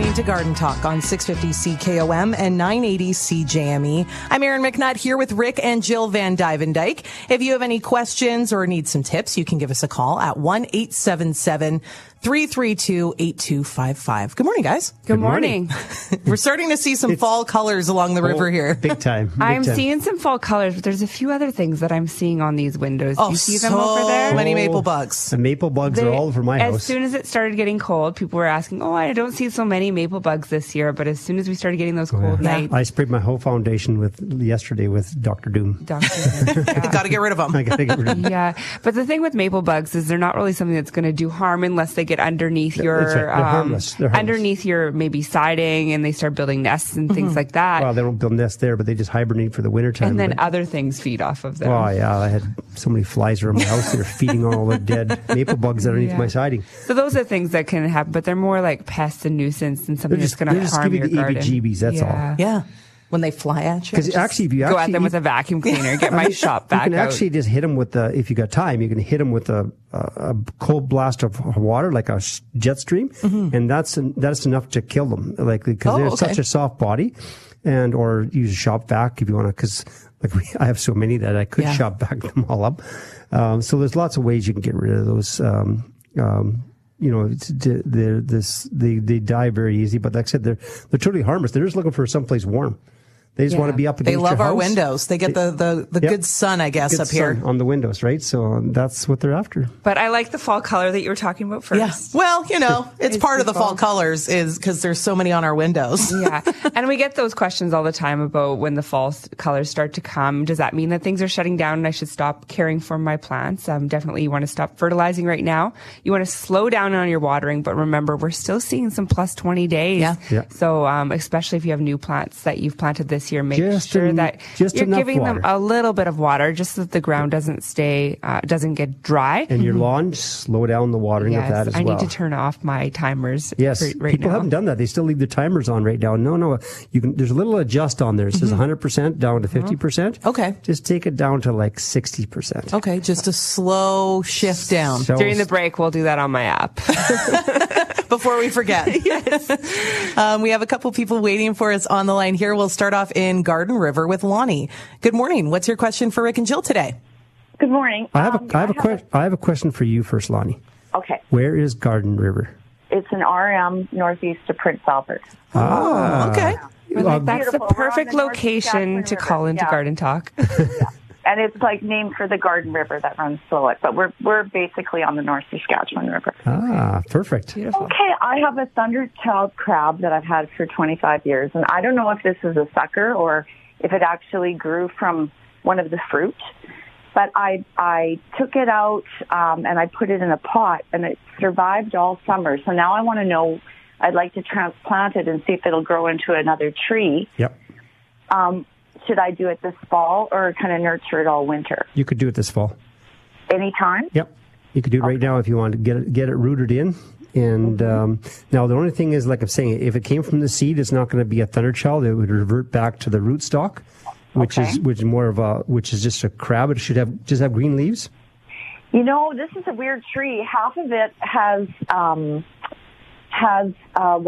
listening to Garden Talk on 650 CKOM and 980 CJME. I'm Erin McNutt here with Rick and Jill Van Duyvendyk. If you have any questions or need some tips, you can give us a call at 1 877 332 8255. Good morning, guys. Good, morning. We're starting to see some fall colors along the river Oh, here. Big time. Big I'm time. seeing some fall colors, but there's a few other things that I'm seeing on these windows. Do Oh, you see them so over there? many Oh. maple bugs. The maple bugs They- are all over my as house. As soon as it started getting cold, people were asking, "Oh, I don't see so many maple bugs this year." But as soon as we started getting those cold Yeah. nights, I sprayed my whole foundation with yesterday with Doctor Doom. Doctor, Got to get rid of them. I gotta get rid of them. yeah. But the thing with maple bugs is they're not really something that's going to do harm unless they get underneath your That's right. They're um, harmless. They're underneath your maybe siding, and they start building nests and things like that. Well, they don't build nests there, but they just hibernate for the wintertime. and then but- other things feed off of them. Oh yeah, I had so many flies around my house. They're feeding on all the dead maple bugs underneath Yeah. my siding. So those are things that can happen, but they're more like pests and nuisance and something They're that's just- going to they're just harm giving your you the garden. EBGBs, that's all. yeah. When they fly at you. Because actually, if you Go actually at them with a vacuum cleaner. Get my shop you back can out. actually just hit them with the. If you got time, you can hit them with a, a, a cold blast of water, like a jet stream, and that's that's enough to kill them. Like because Oh, they're okay. such a soft body, and or use a shop vac if you want to. Because like we, I have so many that I could Yeah. shop vac them all up. Um, so there's lots of ways you can get rid of those. Um, um, you know, it's, they're this they they die very easy, but like I said, they're they're totally harmless. They're just looking for someplace warm. They just Yeah. want to be up and They love your our house. windows. They get the, the, the Yep. good sun, I guess, Good up here. sun on the windows, right? So that's what they're after. But I like the fall color that you were talking about first. Yeah. Well, you know, it's, It's part of the the fall fall. colors is because there's so many on our windows. yeah. And we get those questions all the time about when the fall colors start to come. Does that mean that things are shutting down and I should stop caring for my plants? Um, definitely you want to stop fertilizing right now. You want to slow down on your watering, but remember, we're still seeing some plus 20 days. Yeah. Yeah. So, um, especially if you have new plants that you've planted this year, make Just sure en- that just you're enough giving them a little bit of water just so that the ground doesn't stay, uh, doesn't get dry. And your lawn, slow down the watering yes, of that as I well. need to turn off my timers Yes, right, right people now. haven't done that. They still leave their timers on right now. No, no, you can. There's a little adjust on there. It says 100 percent down to 50 percent. Mm-hmm. Okay. just take it down to like 60 percent. Okay, just a slow shift down So During the break, we'll do that on my app. before we forget. yes. Um, we have a couple people waiting for us on the line here. We'll start off in Garden River with Lonnie. Good morning. What's your question for Rick and Jill today? Good morning. I have Um, a I have a que- I have a question for you first, Lonnie. Okay. Where is Garden River? It's an RM northeast of Prince Albert. Ah, Okay. We're like, that's the Beautiful. We're on perfect location to call into Yeah. Garden Talk. And it's like named for the Garden River that runs through it. But we're we're basically on the North Saskatchewan River. Ah, perfect. Beautiful. Okay, I have a thunderchild crab that I've had for 25 years, and I don't know if this is a sucker or if it actually grew from one of the fruit. But I I took it out um, and I put it in a pot, and it survived all summer. So now I want to know. I'd like to transplant it and see if it'll grow into another tree. Yep, Um, should I do it this fall or kind of nurture it all winter? you could do it this fall. Anytime? Yep, you could do it right now if you want to get it get it rooted in. And um, now the only thing is, like I'm saying, if it came from the seed, it's not going to be a thunderchild. It would revert back to the rootstock, which Okay. is which is more of a which is just a crab. It should have just have green leaves. You know, this is a weird tree. Half of it has um, has uh,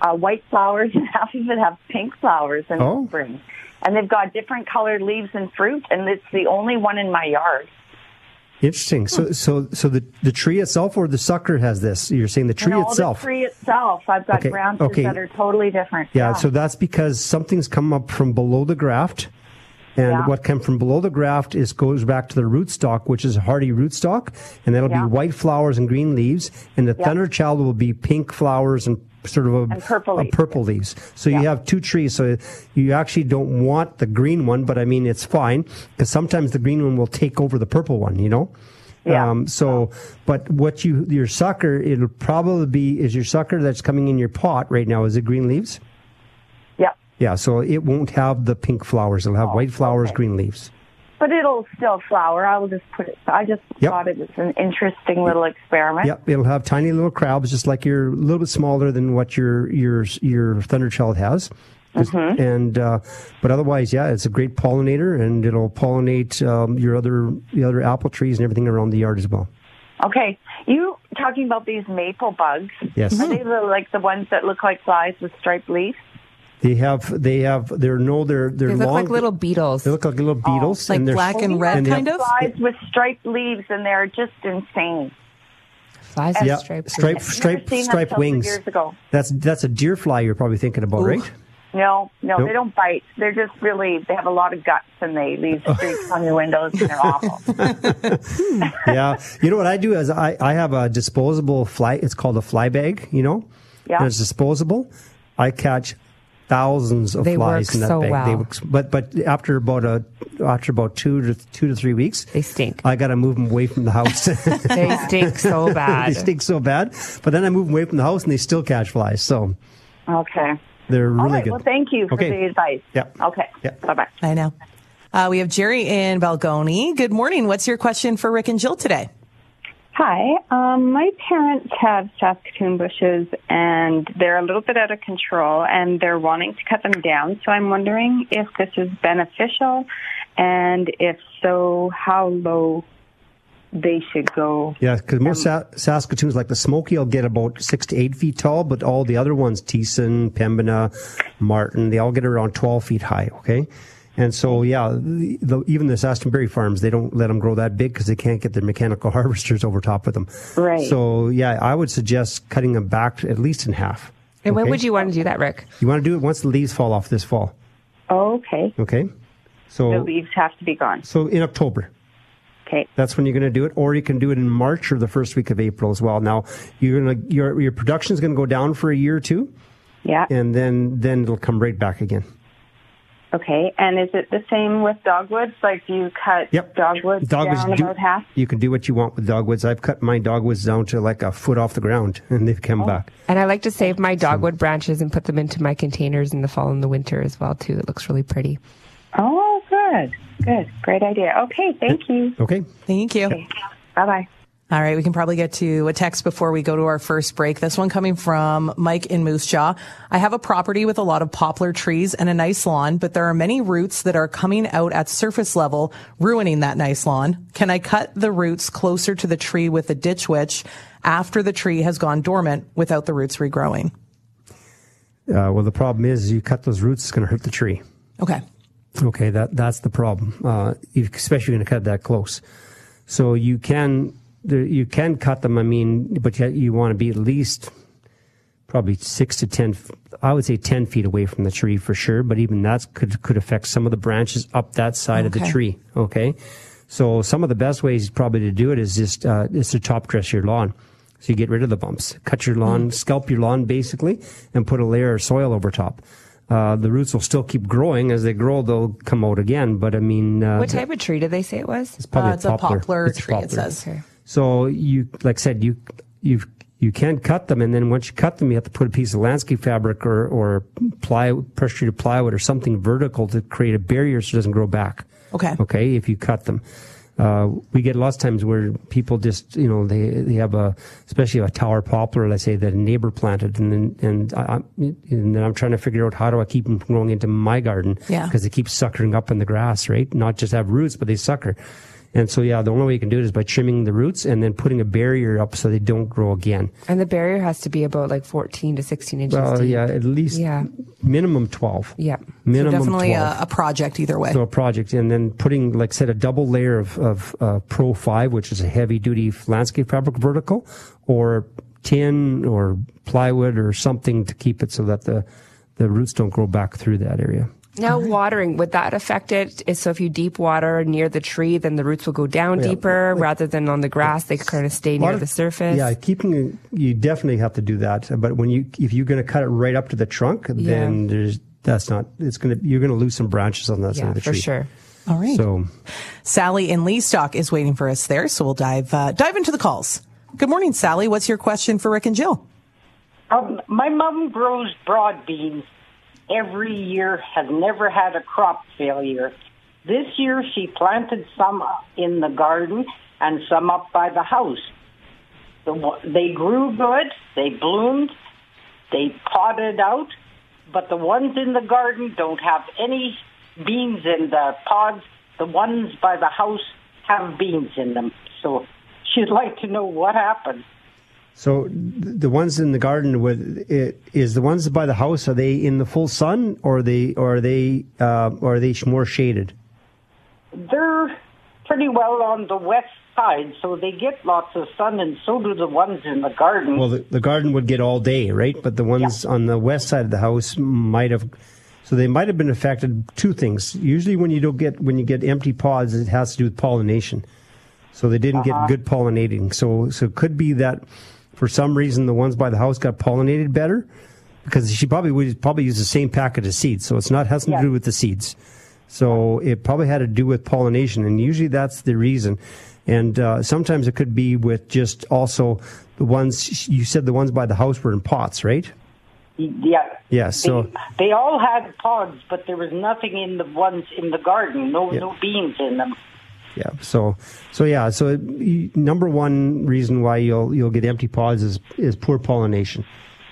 uh, white flowers, and half of it have pink flowers in Oh. the spring. And they've got different colored leaves and fruit, and it's the only one in my yard. Interesting. So hmm. so so the the tree itself or the sucker has this. You're saying the tree no, itself. the tree itself. I've got Okay, branches okay. that are totally different. Yeah, so that's because something's come up from below the graft. And Yeah. what came from below the graft is goes back to the rootstock, which is a hardy rootstock, and that'll Yeah. be white flowers and green leaves, and the Yeah. thunder child will be pink flowers and sort of a, purple a leaves. purple leaves. So you have two trees. So you actually don't want the green one, but I mean it's fine because sometimes the green one will take over the purple one. You know. Yeah. Um, so, but what you your sucker it'll probably be is your sucker that's coming in your pot right now. Is it green leaves? Yep. Yeah, so it won't have the pink flowers. It'll have white flowers, Oh, okay. green leaves. But it'll still flower. I will just put it. I just Yep. thought it was an interesting little experiment. Yep, it'll have tiny little crabs, just like your a little bit smaller than what your your your thunderchild has. Mm-hmm. And uh, but otherwise, yeah, it's a great pollinator, and it'll pollinate um, your other the other apple trees and everything around the yard as well. Okay. You talking about these maple bugs. Yes. Are they the, like the ones that look like flies with striped leaves? They have they have they're no they're they're They look long, like little beetles. They look like little beetles, Like and they're black and red and they have- kind of? Flies with striped leaves, and they're just insane. Flies with Yeah, stripes. stripe I've stripe never them stripe wings. Years ago. That's that's a deer fly you're probably thinking about, Ooh. right? No, no, Nope. they don't bite. They're just really, they have a lot of guts and they leave streaks on your windows and they're awful. yeah. You know what I do is I, I have a disposable fly. It's called a fly bag. You know. Yeah. And it's disposable. I catch thousands of They flies work in that so bag. well. They work, but but after about a after about two to two to three weeks, They stink. I got to move them away from the house. They stink so bad. they stink so bad. But then I move them away from the house, and they still catch flies. So Okay. they're really All right. good. Well, thank you for Okay. the advice. Yeah. Okay. Yep. Bye bye. I know. Uh, we have Jerry in Balgonie. Good morning. What's your question for Rick and Jill today? Hi. Um, my parents have Saskatoon bushes and they're a little bit out of control and they're wanting to cut them down. So I'm wondering if this is beneficial and if so, how low they should go. Yeah, because most Sa- Saskatoons, like the Smoky, will get about six to eight feet tall, but all the other ones, Thiessen, Pembina, Martin, they all get around 12 feet high, okay? And so, yeah, the, the, even the Saskatoon berry farms, they don't let them grow that big because they can't get their mechanical harvesters over top of them. Right. So, yeah, I would suggest cutting them back at least in half. and when would you want to do that, Rick? You want to do it once the leaves fall off this fall, Oh, okay. okay? So, The leaves have to be gone. so in October. Okay. That's when you're going to do it, or you can do it in March or the first week of April as well. Now, you're going to your your production is going to go down for a year or two, Yeah. and then then it'll come right back again. Okay. And is it the same with dogwoods? Like, do you cut Yep. dogwoods Dogwoods down do- about half? You can do what you want with dogwoods. I've cut my dogwoods down to like a foot off the ground, and they've come oh. back. And I like to save my dogwood branches and put them into my containers in the fall and the winter as well too. It looks really pretty. Oh, good. Good. Great idea. Okay. Thank you. Okay. Thank you. Bye bye. All right, we can probably get to a text before we go to our first break. This one coming from Mike in Moose Jaw. I have a property with a lot of poplar trees and a nice lawn, but there are many roots that are coming out at surface level, ruining that nice lawn. Can I cut the roots closer to the tree with a ditch witch after the tree has gone dormant without the roots regrowing? Uh, well, the problem is you cut those roots, it's going to hurt the tree. Okay. Okay, that that's the problem. Uh, especially going to cut that close. So you can there, you can cut them. I mean, but yet you want to be at least probably six to ten. I would say ten feet away from the tree for sure. But even that could could affect some of the branches up that side of the tree. Okay, so some of the best ways probably to do it is just uh, is to top dress your lawn. So you get rid of the bumps, cut your lawn, scalp your lawn basically, and put a layer of soil over top. Uh, the roots will still keep growing. As they grow, they'll come out again. But I mean, uh, What type of tree did they say it was? it's probably Uh, it's a poplar It's tree, it says. Okay. So you, like I said, you you you can cut them, and then once you cut them, you have to put a piece of landscape fabric or or ply pressure treated plywood or something vertical to create a barrier so it doesn't grow back. Okay. Okay. If you cut them. Uh, we get lots of times where people just, you know, they they have a, especially a tower poplar, let's say that a neighbor planted, and then and I, I'm- and then I'm trying to figure out how do I keep them from growing into my garden, Yeah. because they keep suckering up in the grass, right? Not just have roots, but they sucker. And so, yeah, the only way you can do it is by trimming the roots and then putting a barrier up so they don't grow again. And the barrier has to be about like 14 to 16 inches Well, deep. yeah, at least Yeah. minimum 12. Yeah. Minimum Definitely 12. a, a project either way. So a project, and then putting, like I said, a double layer of, of uh, Pro 5, which is a heavy duty landscape fabric vertical, or tin or plywood or something to keep it so that the, the roots don't grow back through that area. Now, watering, would that affect it? So if you deep water near the tree, then the roots will go down Yeah. deeper rather than on the grass. They kind of stay A near of- the surface. Yeah, keeping you definitely have to do that. But when you if you're going to cut it right up to the trunk, then there's that's not. It's going to you're going to lose some branches on that side of the tree for sure. All right. So Sally in Lestock is waiting for us there, so we'll dive uh, dive into the calls. Good morning, Sally. What's your question for Rick and Jill? Um, my mom grows broad beans every year, has never had a crop failure. This year she planted some in the garden and some up by the house. They grew good, they bloomed, they potted out, but the ones in the garden don't have any beans in the pods. The ones by the house have beans in them. So she'd like to know what happened. So the ones in the garden with it is the ones by the house. Are they in the full sun, or are they, or are they, uh, or are they more shaded? They're pretty well on the west side, so they get lots of sun, and so do the ones in the garden. Well, the, the garden would get all day, right? But the ones on the west side of the house might have. So they might have been affected. Two things. Usually, when you don't get when you get empty pods, it has to do with pollination. So they didn't get good pollinating. So so it could be that for some reason the ones by the house got pollinated better because she probably would probably use the same packet of seeds. So it's not has nothing to do with the seeds. So it probably had to do with pollination, and usually that's the reason. And uh, sometimes it could be with just also the ones you said the ones by the house were in pots, right? yeah. Yeah. So they, they all had pods, but there was nothing in the ones in the garden. No, Yeah. no beans in them. Yeah. So so yeah. So it, number one reason why you'll you'll get empty pods is is poor pollination.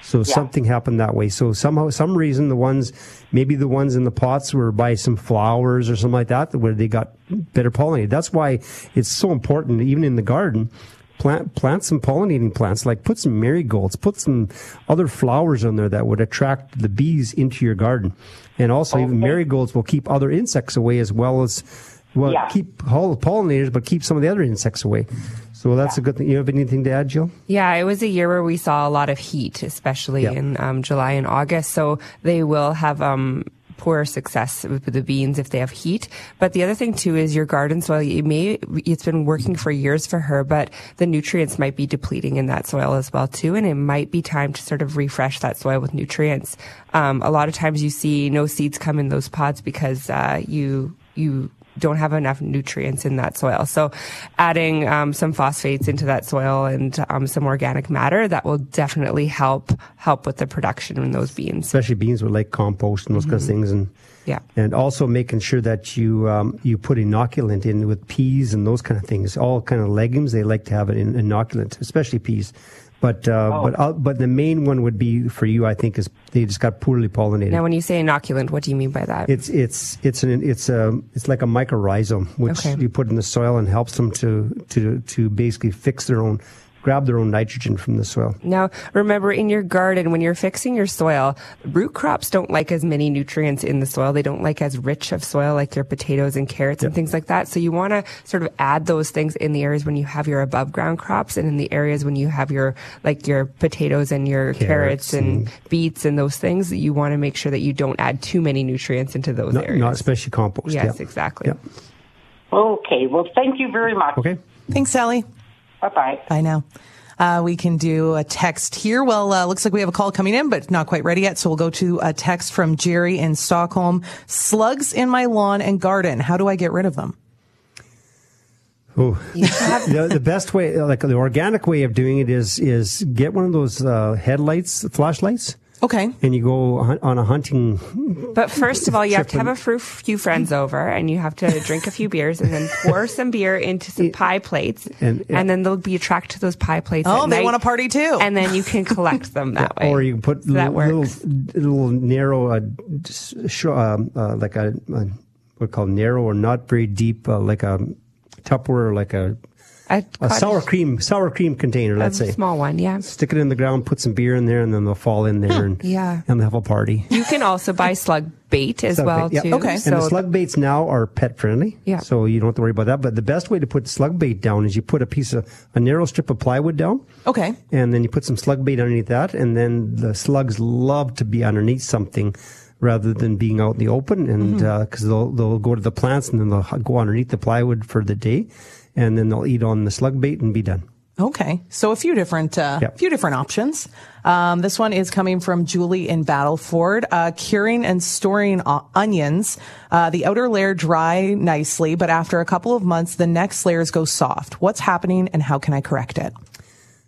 So something happened that way. So somehow, some reason, the ones, maybe the ones in the pots were by some flowers or something like that, where they got better pollinated. That's why it's so important, even in the garden, plant plant some pollinating plants. Like put some marigolds, put some other flowers on there that would attract the bees into your garden, and also oh, even marigolds will keep other insects away as well as well Yeah. keep all the pollinators, but keep some of the other insects away. So that's a good thing. You have anything to add, Jill? Yeah, it was a year where we saw a lot of heat, especially Yeah. in um, July and August. So they will have um, poor success with the beans if they have heat. But the other thing too is your garden soil. It may it's been working for years for her, but the nutrients might be depleting in that soil as well too, and it might be time to sort of refresh that soil with nutrients. Um, a lot of times you see no seeds come in those pods because uh, you you don't have enough nutrients in that soil. So adding um, some phosphates into that soil and um, some organic matter that will definitely help help with the production in those beans. especially beans with like compost and those kinds of things and Yeah. and also making sure that you um, you put inoculant in with peas and those kind of things all kind of legumes they like to have an in- inoculant especially peas but uh, but uh, but the main one would be for you I think is they just got poorly pollinated Now, when you say inoculant, what do you mean by that? it's it's it's an it's a it's like a mycorrhizome which Okay. you put in the soil and helps them to to to basically fix their own grab their own nitrogen from the soil Now, remember in your garden, when you're fixing your soil, root crops don't like as many nutrients in the soil. They don't like as rich of soil like your potatoes and carrots and things like that. So you want to sort of add those things in the areas when you have your above ground crops and in the areas when you have your, like your potatoes and your carrots, Carrots and, beets and those things. You want to make sure that you don't add too many nutrients into those not, areas. not especially compost yes, yeah. exactly. Yeah. Okay, well, thank you very much. okay Thanks, Sally. Bye bye. Bye now. Uh, we can do a text here. Well, uh, looks like we have a call coming in, but not quite ready yet. So we'll go to a text from Jerry in Stockholm. Slugs in my lawn and garden. How do I get rid of them? Oh, the, the best way, like the organic way of doing it is is get one of those uh, headlights, flashlights, Okay. and you go on a hunting. But first of all, you have to have a few friends over, and you have to drink a few beers, and then pour some beer into some pie plates, And- and, then they'll be attracted to those pie plates. Oh, at they night, want to party too. and then you can collect them that way. Or you can put So that little, works. little, little narrow, uh, sh- um, uh, like a, a what called narrow or not very deep, uh, like a Tupperware, like a, a, a sour cream sour cream container. Let's a say. small one, yeah. Stick it in the ground, put some beer in there, and then they'll fall in there, and Yeah. and they'll have a party. You can also buy slug bait as Slug well bait, yeah. too. Okay. So and the slug baits now are pet friendly. Yeah. So you don't have to worry about that. But the best way to put slug bait down is you put a piece of a narrow strip of plywood down. Okay. And then you put some slug bait underneath that, and then the slugs love to be underneath something rather than being out in the open, and Mm-hmm. because they'll they'll go to the plants and then they'll go underneath the plywood for the day, and then they'll eat on the slug bait and be done. Okay, so a few different, uh, Yep. few different options. Um, this one is coming from Julie in Battleford. Uh, curing and storing o- onions. Uh, the outer layer dry nicely, but after a couple of months, the next layers go soft. What's happening, and how can I correct it?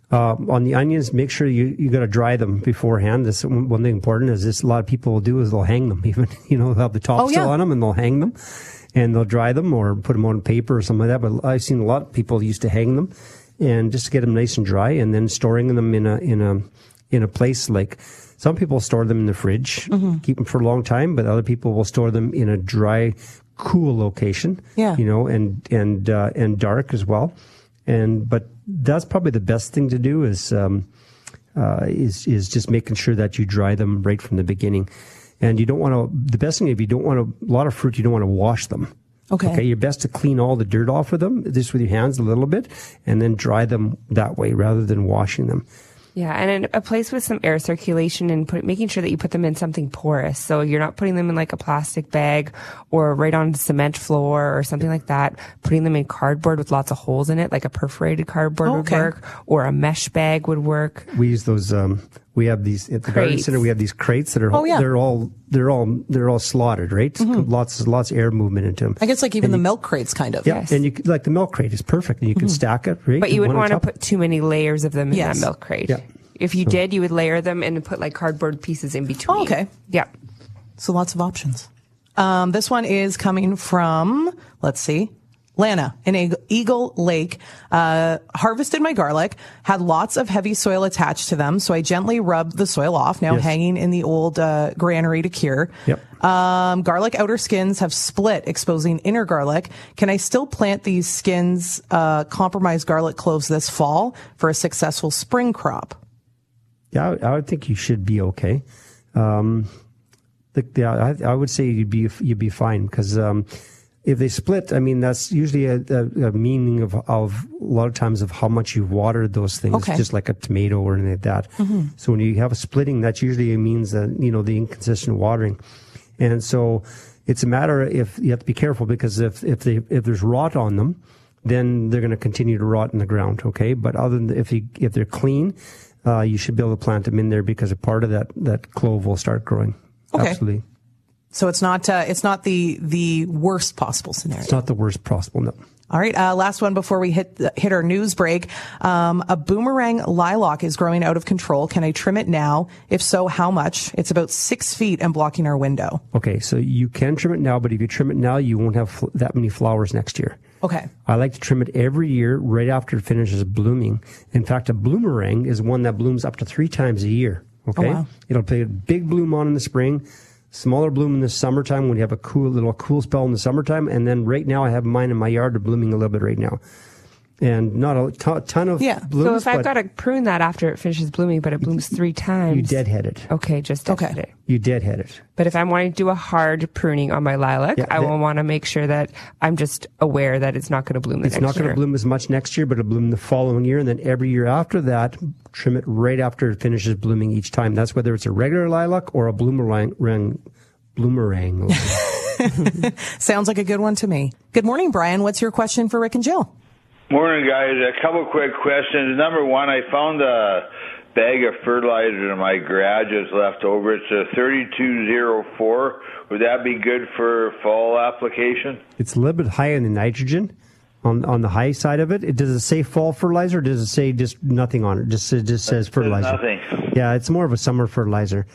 Uh, on the onions, make sure you you got to dry them beforehand. This one thing important is this. A lot of people will do is they'll hang them. Even you know they'll have the top Oh, still yeah. on them and they'll hang them, and they'll dry them or put them on paper or something like that. But I've seen a lot of people used to hang them, and just to get them nice and dry, and then storing them in a in a in a place like some people store them in the fridge, Mm-hmm. keep them for a long time, but other people will store them in a dry, cool location. Yeah. you know, and and uh, and dark as well And but that's probably the best thing to do is um, uh, is is just making sure that you dry them right from the beginning. And you don't want to. The best thing if you don't want to, a lot of fruit, you don't want to wash them. Okay. Okay. You're best to clean all the dirt off of them, just with your hands a little bit, and then dry them that way rather than washing them. Yeah, and in a place with some air circulation and put, making sure that you put them in something porous. So you're not putting them in like a plastic bag or right on the cement floor or something like that. Putting them in cardboard with lots of holes in it, like a perforated cardboard would work, or a mesh bag would work. we use those um we have these at the garden center we have these crates that are Oh, yeah. Mm-hmm. they're all they're all they're all slotted right lots lots of air movement into them I guess like even the milk crates, kind of. yeah Yes. and you like the milk crate is perfect and you can stack it right But you wouldn't want to put too many layers of them in Yes. that milk crate. Yeah. If you did, you would layer them and put like cardboard pieces in between. Oh, okay. Yeah. So lots of options. Um, this one is coming from, let's see, Lana in Eagle Lake. Uh, harvested my garlic, had lots of heavy soil attached to them, so I gently rubbed the soil off, now Yes. hanging in the old uh, granary to cure. Yep. Um, garlic outer skins have split, exposing inner garlic. Can I still plant these skins, uh, compromised garlic cloves this fall for a successful spring crop? yeah I, I would think you should be okay um the, the, I, I would say you'd be you'd be fine because um if they split, I mean that's usually a, a, a meaning of of a lot of times of how much you've watered those things, Okay. just like a tomato or anything like that. So when you have a splitting, that usually means that you know the inconsistent watering, and so it's a matter if you have to be careful because if if they if there's rot on them, then they're going to continue to rot in the ground. Okay, but other than if you if they're clean, uh, you should be able to plant them in there because a part of that that clove will start growing. Okay. Absolutely, So it's not, uh, it's not the, the worst possible scenario. it's not the worst possible. No. All right, uh, last one before we hit the, hit our news break. Um, a bloomerang lilac is growing out of control. Can I trim it now? If so, how much? It's about six feet and blocking our window. Okay, so you can trim it now, but if you trim it now, you won't have fl- that many flowers next year. Okay. I like to trim it every year right after it finishes blooming. In fact, a bloomerang is one that blooms up to three times a year. Okay, wow. it'll put a big bloom on in the spring, smaller bloom in the summertime when you have a cool little cool spell in the summertime, and then right now I have mine in my yard are blooming a little bit right now, and not a ton, ton of Yeah. blooms. So if I've got to prune that after it finishes blooming, but it blooms three times. you deadhead it. Okay, just Okay. deadhead it. You deadhead it. But if I'm wanting to do a hard pruning on my lilac, Yeah, I the- will want to make sure that I'm just aware that it's not going to bloom the It's next not going to bloom as much next year, but it'll bloom the following year, and then every year after that, trim it right after it finishes blooming each time. That's whether it's a regular lilac or a bloomerang. Rang, bloomerang. Sounds like a good one to me. Good morning, Brian. What's your question for Rick and Jill? Morning, guys. A couple quick questions. Number one, I found a bag of fertilizer in my garage that's left over. It's a 3204. Would that be good for fall application? it's a little bit high in the nitrogen on on the high side of it. it. Does it say fall fertilizer? Or does it say just nothing on it? Just it just says fertilizer. nothing. Yeah, it's more of a summer fertilizer.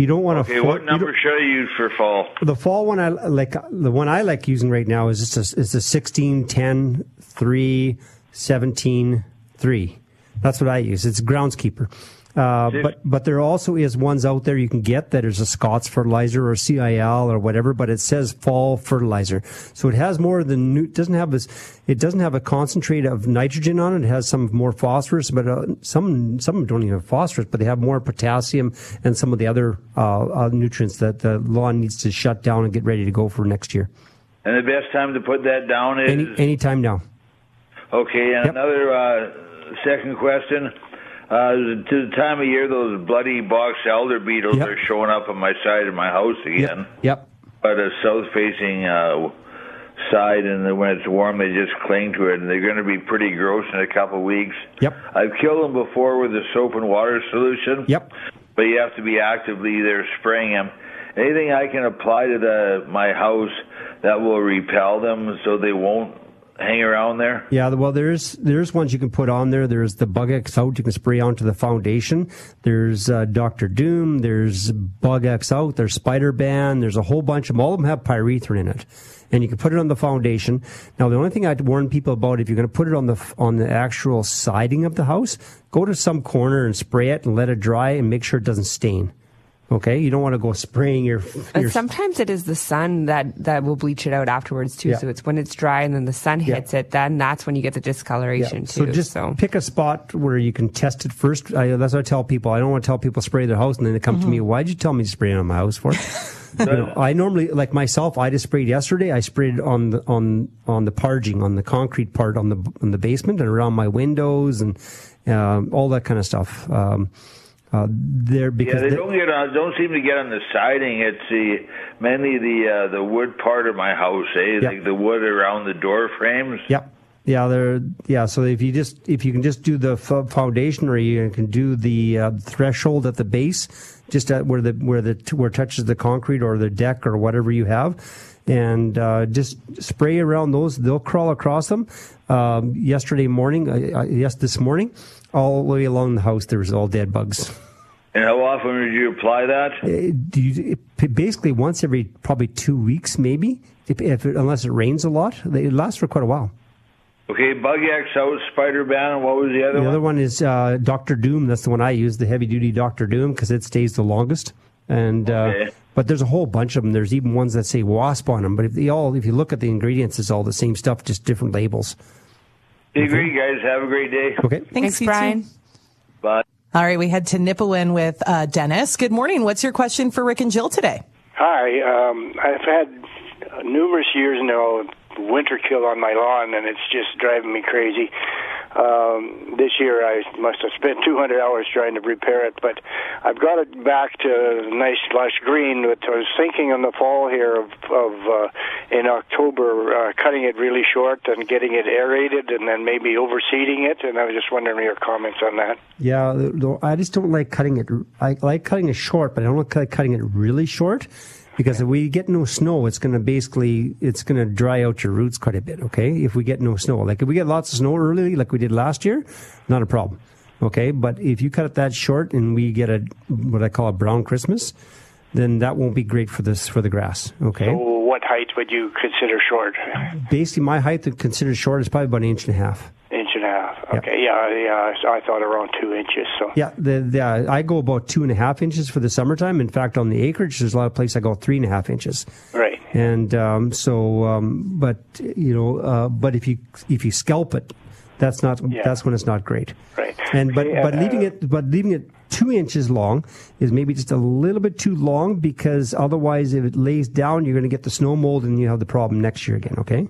You don't want to. Okay, what number should I use for fall? The fall one I like the one I like using right now is just a, is a 16 10 3 17 3. That's what I use. It's groundskeeper. Uh, but but there also is ones out there you can get that is a Scott's fertilizer or CIL or whatever, but it says fall fertilizer. So it has more than nu- doesn't have this. It doesn't have a concentrate of nitrogen on it. It has some more phosphorus, but uh, some some don't even have phosphorus, but they have more potassium and some of the other uh, uh, nutrients that the lawn needs to shut down and get ready to go for next year. And the best time to put that down is Any time now. okay. And Yep. another uh, second question. Uh, to the time of year, those bloody box elder beetles Yep. are showing up on my side of my house again. Yep. But a south-facing uh, side, and then when it's warm, they just cling to it, and they're going to be pretty gross in a couple of weeks. Yep. I've killed them before with a soap and water solution. Yep. But you have to be actively there spraying them. Anything I can apply to the my house that will repel them, so they won't hang around there. Yeah, well, there's there's ones you can put on there. There's the Bug X Out you can spray onto the foundation. There's uh, Doctor Doom. There's Bug X Out. There's Spider Ban. There's a whole bunch of them. All of them have pyrethrin in it, and you can put it on the foundation. Now, the only thing I'd warn people about if you're going to put it on the on the actual siding of the house, go to some corner and spray it and let it dry and make sure it doesn't stain. Okay, you don't want to go spraying your. Your sometimes it is the sun that, that will bleach it out afterwards too. Yeah. So it's when it's dry and then the sun Yeah. hits it, then that's when you get the discoloration too. So too. just pick a spot where you can test it first. I, that's what I tell people. I don't want to tell people spray their house and then they come to me. Why'd you tell me to spray on my house for? you know, I normally, like myself, I just sprayed yesterday. I sprayed on the on on the parging on the concrete part on the on the basement and around my windows and um, all that kind of stuff. Um, uh, there Yeah, because they don't get on. Don't seem to get on the siding. It's the mainly the uh, the wood part of my house, eh? Yeah. Like the wood around the door frames. Yep. Yeah, they're yeah. So if you just if you can just do the f- foundation, or you can do the uh, threshold at the base, just at where the where the where it touches the concrete or the deck or whatever you have, and uh, just spray around those. They'll crawl across them. Um, yesterday morning, uh, uh, yes, this morning, all the way along the house, there was all dead bugs. And how often would you apply that? Uh, do you, it- basically once every probably two weeks, maybe, if, if it, unless it rains a lot. It lasts for quite a while. Okay, Bug X out, Spider Ban, and what was the other The one? The other one is uh, Doctor Doom. That's the one I use, the heavy duty Doctor Doom, because it stays the longest. And Okay. uh, but there's a whole bunch of them. There's even ones that say Wasp on them. But if they all, if you look at the ingredients, it's all the same stuff, just different labels. Hey, great guys. Have a great day. Okay. Thanks, you too. Brian. Bye. All right, we head to Nipawin with uh, Dennis. Good morning. What's your question for Rick and Jill today? Hi, um, I've had uh, numerous years now winter kill on my lawn, and it's just driving me crazy. Um, this year, I must have spent 200 hours trying to repair it, but I've got it back to nice lush green. But I was thinking in the fall here of, of uh, in October, uh, cutting it really short and getting it aerated, and then maybe overseeding it. And I was just wondering your comments on that. Yeah, I just don't like cutting it. I like cutting it short, but I don't like cutting it really short because if we get no snow, it's going to basically it's going to dry out your roots quite a bit. Okay, if we get no snow, like if we get lots of snow early, like we did last year, not a problem. Okay, but if you cut it that short and we get a what I call a brown Christmas, then that won't be great for this for the grass. Okay, So what height would you consider short? basically my height that considered short is probably about an inch and a half. Inch and a half. Okay, yeah, yeah. I I thought around two inches. So Yeah, the, the, I go about two and a half inches for the summertime. In fact, on the acreage, there's a lot of places I go three and a half inches. right. And um, so, um, but you know, uh, but if you if you scalp it, that's not Yeah. that's when it's not great. Right. And but Okay, but uh, leaving it but leaving it two inches long is maybe just a little bit too long because otherwise, if it lays down, you're going to get the snow mold and you have the problem next year again. Okay.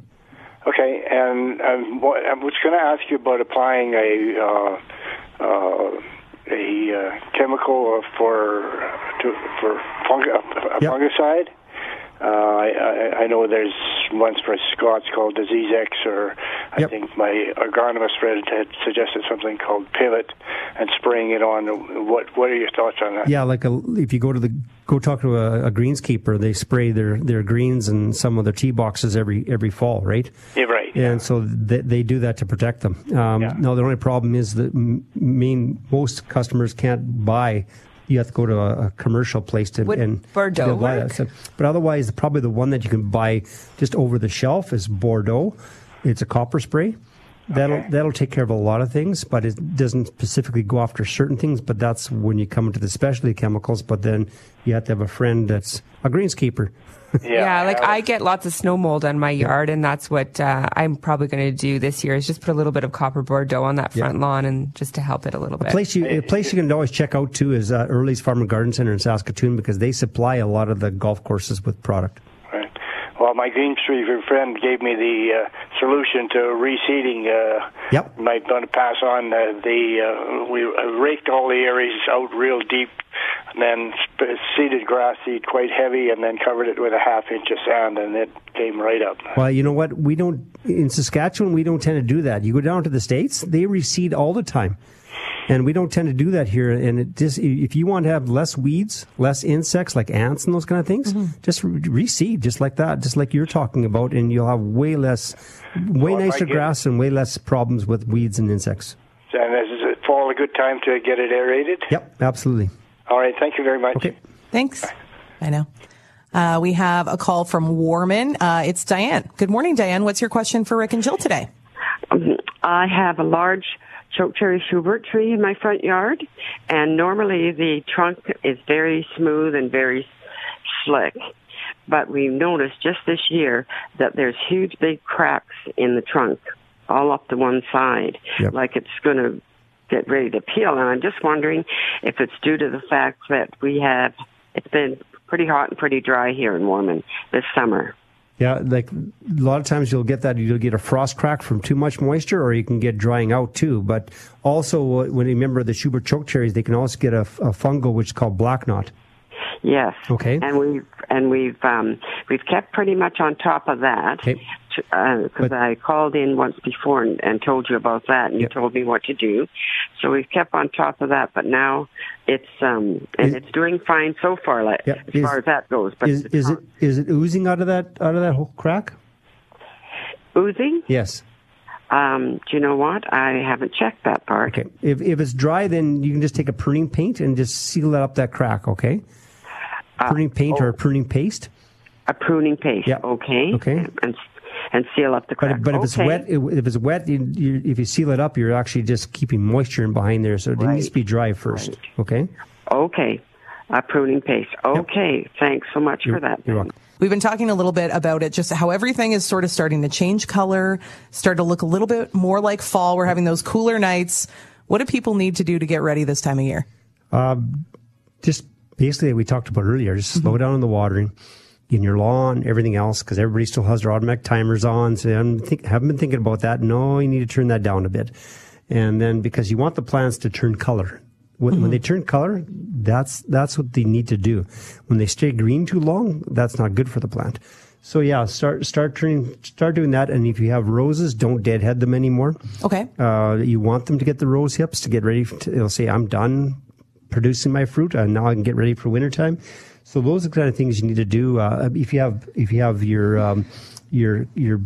Okay, and um, what, I was going to ask you about applying a uh, uh, a uh, chemical for to, for fungi, a Yep. fungicide. Uh, I, I know there's ones for Scotts called DiseaseEx, or I Yep. think my agronomist friend had suggested something called Pivot, and spraying it on. What What are your thoughts on that? Yeah, like a, if you go to the go talk to a, a greenskeeper, they spray their, their greens and some of their tee boxes every every fall, right? Yeah, right. And so they, they do that to protect them. Um, Yeah. Now the only problem is that m- mean most customers can't buy. You have to go to a, a commercial place to Would and Bordeaux to buy that. So- but otherwise, probably the one that you can buy just over the shelf is Bordeaux. It's a copper spray. That'll that'll take care of a lot of things, but it doesn't specifically go after certain things. But that's when you come into the specialty chemicals. But then you have to have a friend that's a greenskeeper. Yeah, like I get lots of snow mold on my yard, and that's what uh, I'm probably going to do this year is just put a little bit of copper Bordeaux on that front lawn and just to help it a little bit. A place you a place you can always check out too is uh, Early's Farm and Garden Center in Saskatoon because they supply a lot of the golf courses with product. Right. Well, my greenskeeper friend gave me the uh, solution to reseeding. Uh, Yep. Might want to pass on uh, the. Uh, we uh, raked all the areas out real deep, and then sp- seeded grass seed quite heavy, and then covered it with a half inch of sand, and it came right up. Well, you know what? We don't in Saskatchewan. We don't tend to do that. You go down to the states; they reseed all the time, and we don't tend to do that here. And it just if you want to have less weeds, less insects like ants and those kind of things, mm-hmm. just reseed just like that, just like you're talking about, and you'll have way less, way Well, nicer get- grass and way less problems with weeds and insects. And is it fall a good time to get it aerated? Yep, absolutely. All right. Thank you very much. Okay. Thanks. I know. Uh, we have a call from Warman. Uh, it's Diane. Good morning, Diane. What's your question for Rick and Jill today? I have a large chokecherry Schubert tree in my front yard, and normally the trunk is very smooth and very slick. But we've noticed just this year that there's huge big cracks in the trunk, all up to one side, Yep. like it's going to get ready to peel. And I'm just wondering if it's due to the fact that we have, it's been pretty hot and pretty dry here in Warman this summer. Yeah, like a lot of times you'll get that you'll get a frost crack from too much moisture, or you can get drying out too. But also, when you remember the Schubert choke cherries, they can also get a, a fungal which is called black knot. Yes. Okay. And we've and we've um, we've kept pretty much on top of that. Okay. Because But- I called in once before and, and told you about that, and Yep. you told me what to do. So we've kept on top of that, but now it's um and Is- it's doing fine so far, like Yeah, as is- far as that goes. But Is is it it oozing out of that out of that whole crack? oozing? Yes. Um, do you know what? I haven't checked that part. Okay. If if it's dry, then you can just take a pruning paint and just seal that up that crack. Okay. pruning paint or a pruning paste. A pruning paste. Yeah. Okay. Okay. And and seal up the crack. But, but if it's Okay. wet, if it's wet, you, you, if you seal it up, you're actually just keeping moisture in behind there. So it needs to be dry first. Right. Okay. Okay. A pruning paste. Okay. Thanks so much for that. You're welcome. We've been talking a little bit about it, just how everything is sort of starting to change color, start to look a little bit more like fall. We're having those cooler nights. What do people need to do to get ready this time of year? Um, just basically, we talked about earlier, just slow mm-hmm. down on the watering in your lawn, everything else, because everybody still has their automatic timers on. So I haven't, think, haven't been thinking about that. No, you need to turn that down a bit. And then because you want the plants to turn color. When, when they turn color, that's that's what they need to do. When they stay green too long, that's not good for the plant. So yeah, start start turning start doing that. And if you have roses, don't deadhead them anymore. Okay. Uh, you want them to get the rose hips to get ready. To, they'll say, "I'm done producing my fruit, and now I can get ready for wintertime." So those are the kind of things you need to do. Uh, if you have if you have your um, your your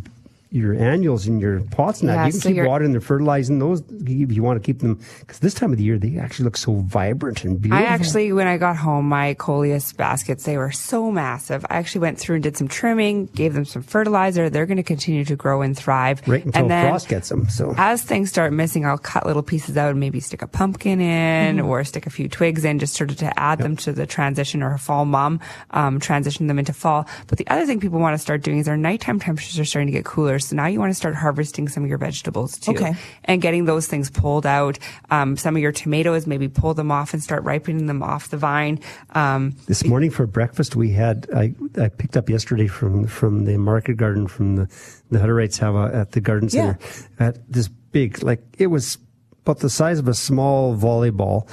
your annuals in your pots and that, Yeah, you can so keep you're- watering and fertilizing those if you want to keep them. Because this time of the year, they actually look so vibrant and beautiful. I actually, when I got home, my coleus baskets, they were so massive. I actually went through and did some trimming, gave them some fertilizer. They're going to continue to grow and thrive. right until and then, frost gets them. So as things start missing, I'll cut little pieces out and maybe stick a pumpkin in Mm-hmm. or stick a few twigs in just sort of to add them to the transition or a fall mom, um, transition them into fall. But the other thing people want to start doing is our nighttime temperatures are starting to get cooler. So now you want to start harvesting some of your vegetables too. Okay. And getting those things pulled out. Um, some of your tomatoes, maybe pull them off and start ripening them off the vine. Um, This morning for breakfast, we had I, I picked up yesterday from from the market garden from the the Hutterites have a, at the garden center at this big like it was about the size of a small volleyball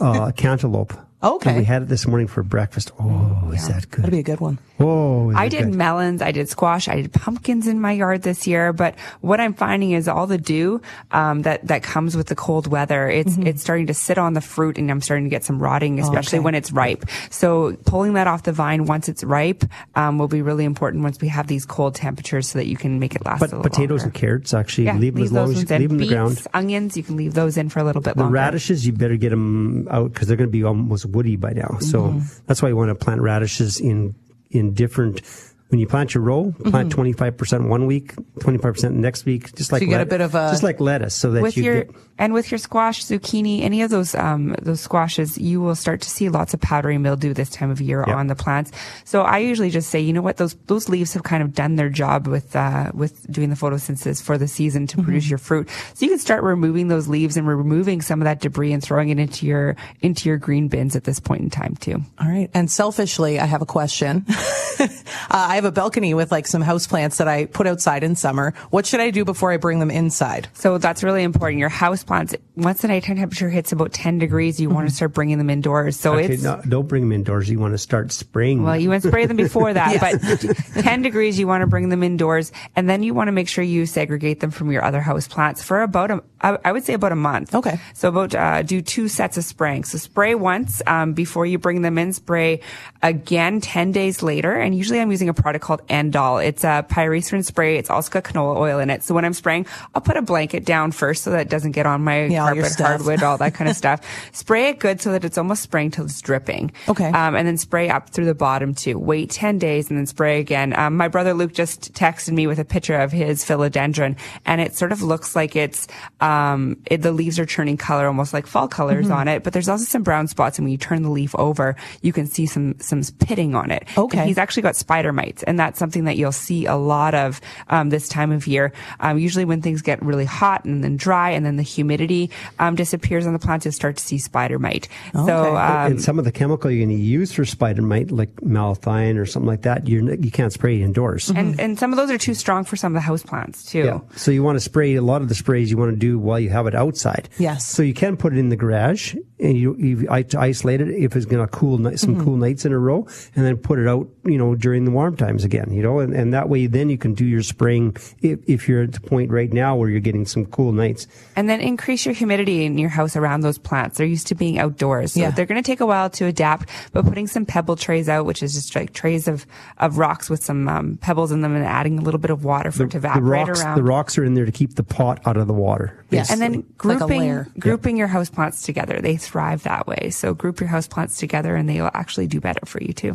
uh, cantaloupe. Okay. and we had it this morning for breakfast. Oh, is that good? That'd be a good one. oh, is I did good? melons, I did squash, I did pumpkins in my yard this year. But what I'm finding is all the dew um, that that comes with the cold weather. It's it's starting to sit on the fruit, and I'm starting to get some rotting, especially Okay. when it's ripe. So pulling that off the vine once it's ripe um, will be really important once we have these cold temperatures, so that you can make it last. But a little potatoes longer. and carrots actually yeah, leave them as long as you leave them in the ground. onions, you can leave those in for a little bit The longer. radishes, you better get them out because they're going to be almost woody by now. So Mm-hmm. that's why you want to plant radishes in in different. When you plant your row, plant twenty five percent one week, twenty five percent next week, just like you get a bit of a- just like lettuce, so that with you your get and with your squash, zucchini, any of those um, those squashes, you will start to see lots of powdery mildew this time of year Yep. on the plants. So I usually just say, you know what, those those leaves have kind of done their job with uh, with doing the photosynthesis for the season to produce your fruit. So you can start removing those leaves and removing some of that debris and throwing it into your into your green bins at this point in time too. All right. And selfishly, I have a question. uh, I have a balcony with like some house plants that I put outside in summer. What should I do before I bring them inside? So that's really important. Your house plants, once the nighttime temperature hits about 10 degrees, you want to start bringing them indoors. So Okay, it's no, don't bring them indoors. You want to start spraying. Well, them. you want to spray them before that, but 10 degrees, you want to bring them indoors. And then you want to make sure you segregate them from your other house plants for about a, I I would say about a month. Okay. So about, uh, do two sets of spraying. So spray once, um, before you bring them in, spray again 10 days later. And usually I'm using a product called End-All. It's a pyrethrin spray. It's also got canola oil in it. So when I'm spraying, I'll put a blanket down first so that it doesn't get on my Yeah, carpet, hardwood, all that kind of stuff. Spray it good so that it's almost spraying till it's dripping. Okay. Um, and then spray up through the bottom too. Wait 10 days and then spray again. Um, my brother Luke just texted me with a picture of his philodendron and it sort of looks like it's, um, it, the leaves are turning color, almost like fall colors Mm-hmm. on it, but there's also some brown spots. And when you turn the leaf over, you can see some, some pitting on it. Okay. And he's actually got spider mites and that's something that you'll see a lot of, um, this time of year. Um, usually when things get really hot and then dry and then the humidity, um, disappears on the plants, you'll start to see spider mite. So, Okay. um, and some of the chemical you're going to use for spider mite, like malathion or something like that, you're, you can't spray it indoors. and and some of those are too strong for some of the house plants too. Yeah. So you want to spray a lot of the sprays you want to do while you have it outside. Yes. So you can put it in the garage and you, you isolate it if it's going to cool some cool nights in a row and then put it out, you know, during the warm times again, you know, and, and that way then you can do your spraying if, if you're at the point right now where you're getting some cool nights. And then increase your humidity in your house around those plants. They're used to being outdoors. So Yeah. they're going to take a while to adapt, but putting some pebble trays out, which is just like trays of, of rocks with some um, pebbles in them and adding a little bit of water for it to the evaporate rocks, around. the rocks are in there to keep the pot out of the water. Yes. and then Like grouping layer. grouping your house plants together. They thrive that way. So group your house plants together and they will actually do better for you too.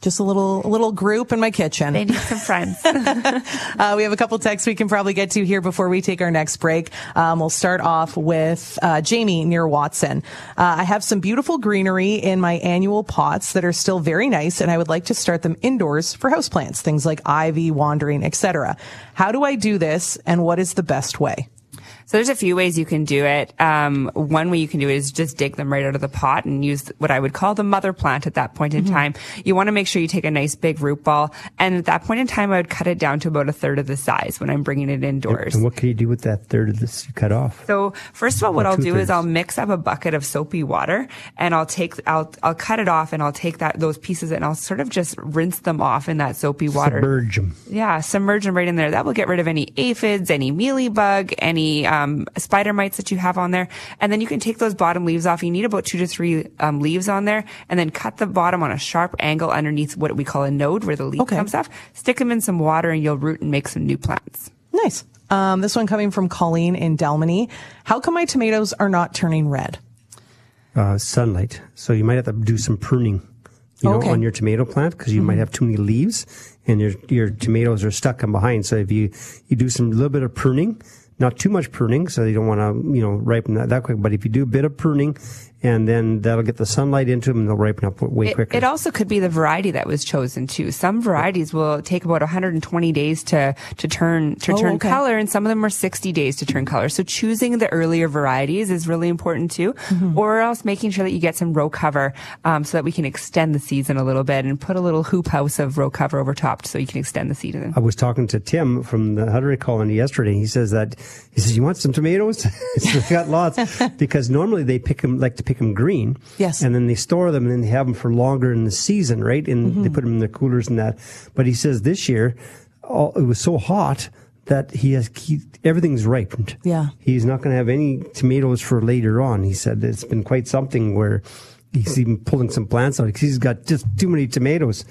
Just a little, a little group in my kitchen. They need some friends. Uh, we have a couple texts we can probably get to here before we take our next break. Um, we'll start off with uh, Jamie near Watson. Uh, I have some beautiful greenery in my annual pots that are still very nice, and I would like to start them indoors for houseplants, things like ivy, wandering, etc. How do I do this, and what is the best way? So there's a few ways you can do it. Um, one way you can do it is just dig them right out of the pot and use what I would call the mother plant at that point in time. You want to make sure you take a nice big root ball, and at that point in time, I would cut it down to about a third of the size when I'm bringing it indoors. And what can you do with that third of this you cut off? So first of all, what I'll do is. I'll mix up a bucket of soapy water and I'll take, I'll, I'll cut it off and I'll take that, those pieces and I'll sort of just rinse them off in that soapy water. Submerge 'em. Yeah, submerge them right in there. That will get rid of any aphids, any mealybug, any um, spider mites that you have on there. And then you can take those bottom leaves off. You need about two to three um, leaves on there, and then cut the bottom on a sharp angle underneath what we call a node, where the leaf Okay. comes off. Stick them in some water, and you'll root and make some new plants. Nice. Um, this one coming from Colleen in Dalmeny. How come my tomatoes are not turning red? uh, sunlight. So you might have to do some pruning, you know, Okay. on your tomato plant because you might have too many leaves and your your tomatoes are stuck in behind. So if you you do some little bit of pruning, not too much pruning, so you don't want to you know ripen that, that quick. But if you do a bit of pruning, and then that'll get the sunlight into them and they'll ripen up way It, quicker. it also could be the variety that was chosen too. Some varieties will take about 120 days to to turn to Oh, turn okay. color, and some of them are 60 days to turn color. So choosing the earlier varieties is really important too, Mm-hmm. or else making sure that you get some row cover um, so that we can extend the season a little bit and put a little hoop house of row cover over top so you can extend the season. I was talking to Tim from the Hutterite colony yesterday. He says that he says you want some tomatoes. so I got lots because normally they pick them like to pick them green. Yes. and then they store them and then they have them for longer in the season, right? And Mm-hmm. they put them in the coolers and that. But he says this year all, it was so hot that he has he, everything's ripened. Yeah. he's not going to have any tomatoes for later on. He said it's been quite something where. He's even pulling some plants out because he's got just too many tomatoes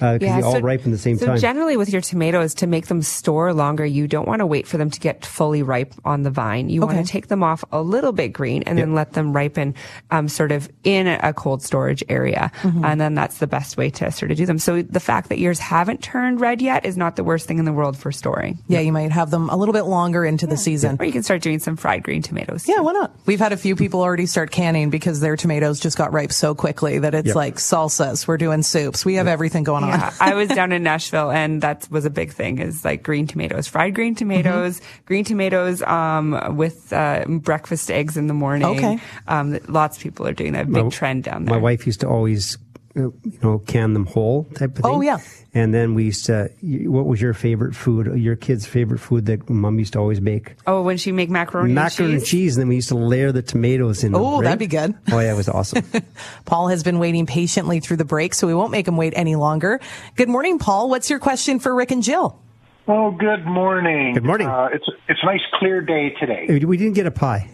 because they all so- ripen the same so time. generally with your tomatoes, to make them store longer, you don't want to wait for them to get fully ripe on the vine. You Okay. want to take them off a little bit green and then let them ripen, um, sort of in a cold storage area. Mm-hmm. And then that's the best way to sort of do them. So the fact that yours haven't turned red yet is not the worst thing in the world for storing. Yeah, you might have them a little bit longer into the season. Or you can start doing some fried green tomatoes. Yeah, why not? We've had a few people already start canning because their tomatoes just got ripe so quickly that it's Yep. like salsas. We're doing soups. We have everything going on. Yeah, I was down in Nashville, and that was a big thing. Is like green tomatoes, fried green tomatoes, Mm-hmm. green tomatoes um, with uh, breakfast eggs in the morning. Okay. um, lots of people are doing that. Big trend down there. My wife used to always, uh, you know, can them whole type of thing. Oh, yeah. And then we used to. What was your favorite food? Your kid's favorite food that mom used to always bake? Oh, when she make macaroni, Macaroni and and cheese. cheese, and then we used to layer the tomatoes in. Oh, right? that'd be good. Oh yeah, it was awesome. Paul has been waiting patiently through the break, so we won't make him wait any longer. Good morning, Paul. What's your question for Rick and Jill? Oh, good morning. Good morning. Uh, it's it's a nice clear day today. we didn't get a pie.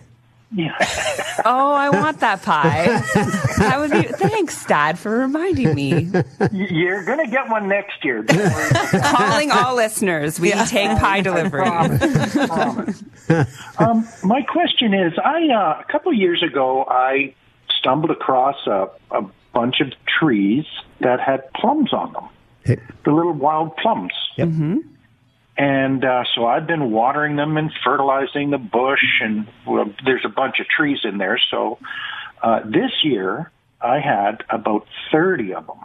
Oh, I want that pie. that would be. Thanks, Dad, for reminding me. You're going to get one next year. Calling all listeners, we take pie delivery. Promise, promise. um, my question is, I uh, a couple years ago, I stumbled across a, a bunch of trees that had plums on them, Hey, the little wild plums. Yep. And uh, so I've been watering them and fertilizing the bush, and well, there's a bunch of trees in there. So uh, this year I had about 30 of them.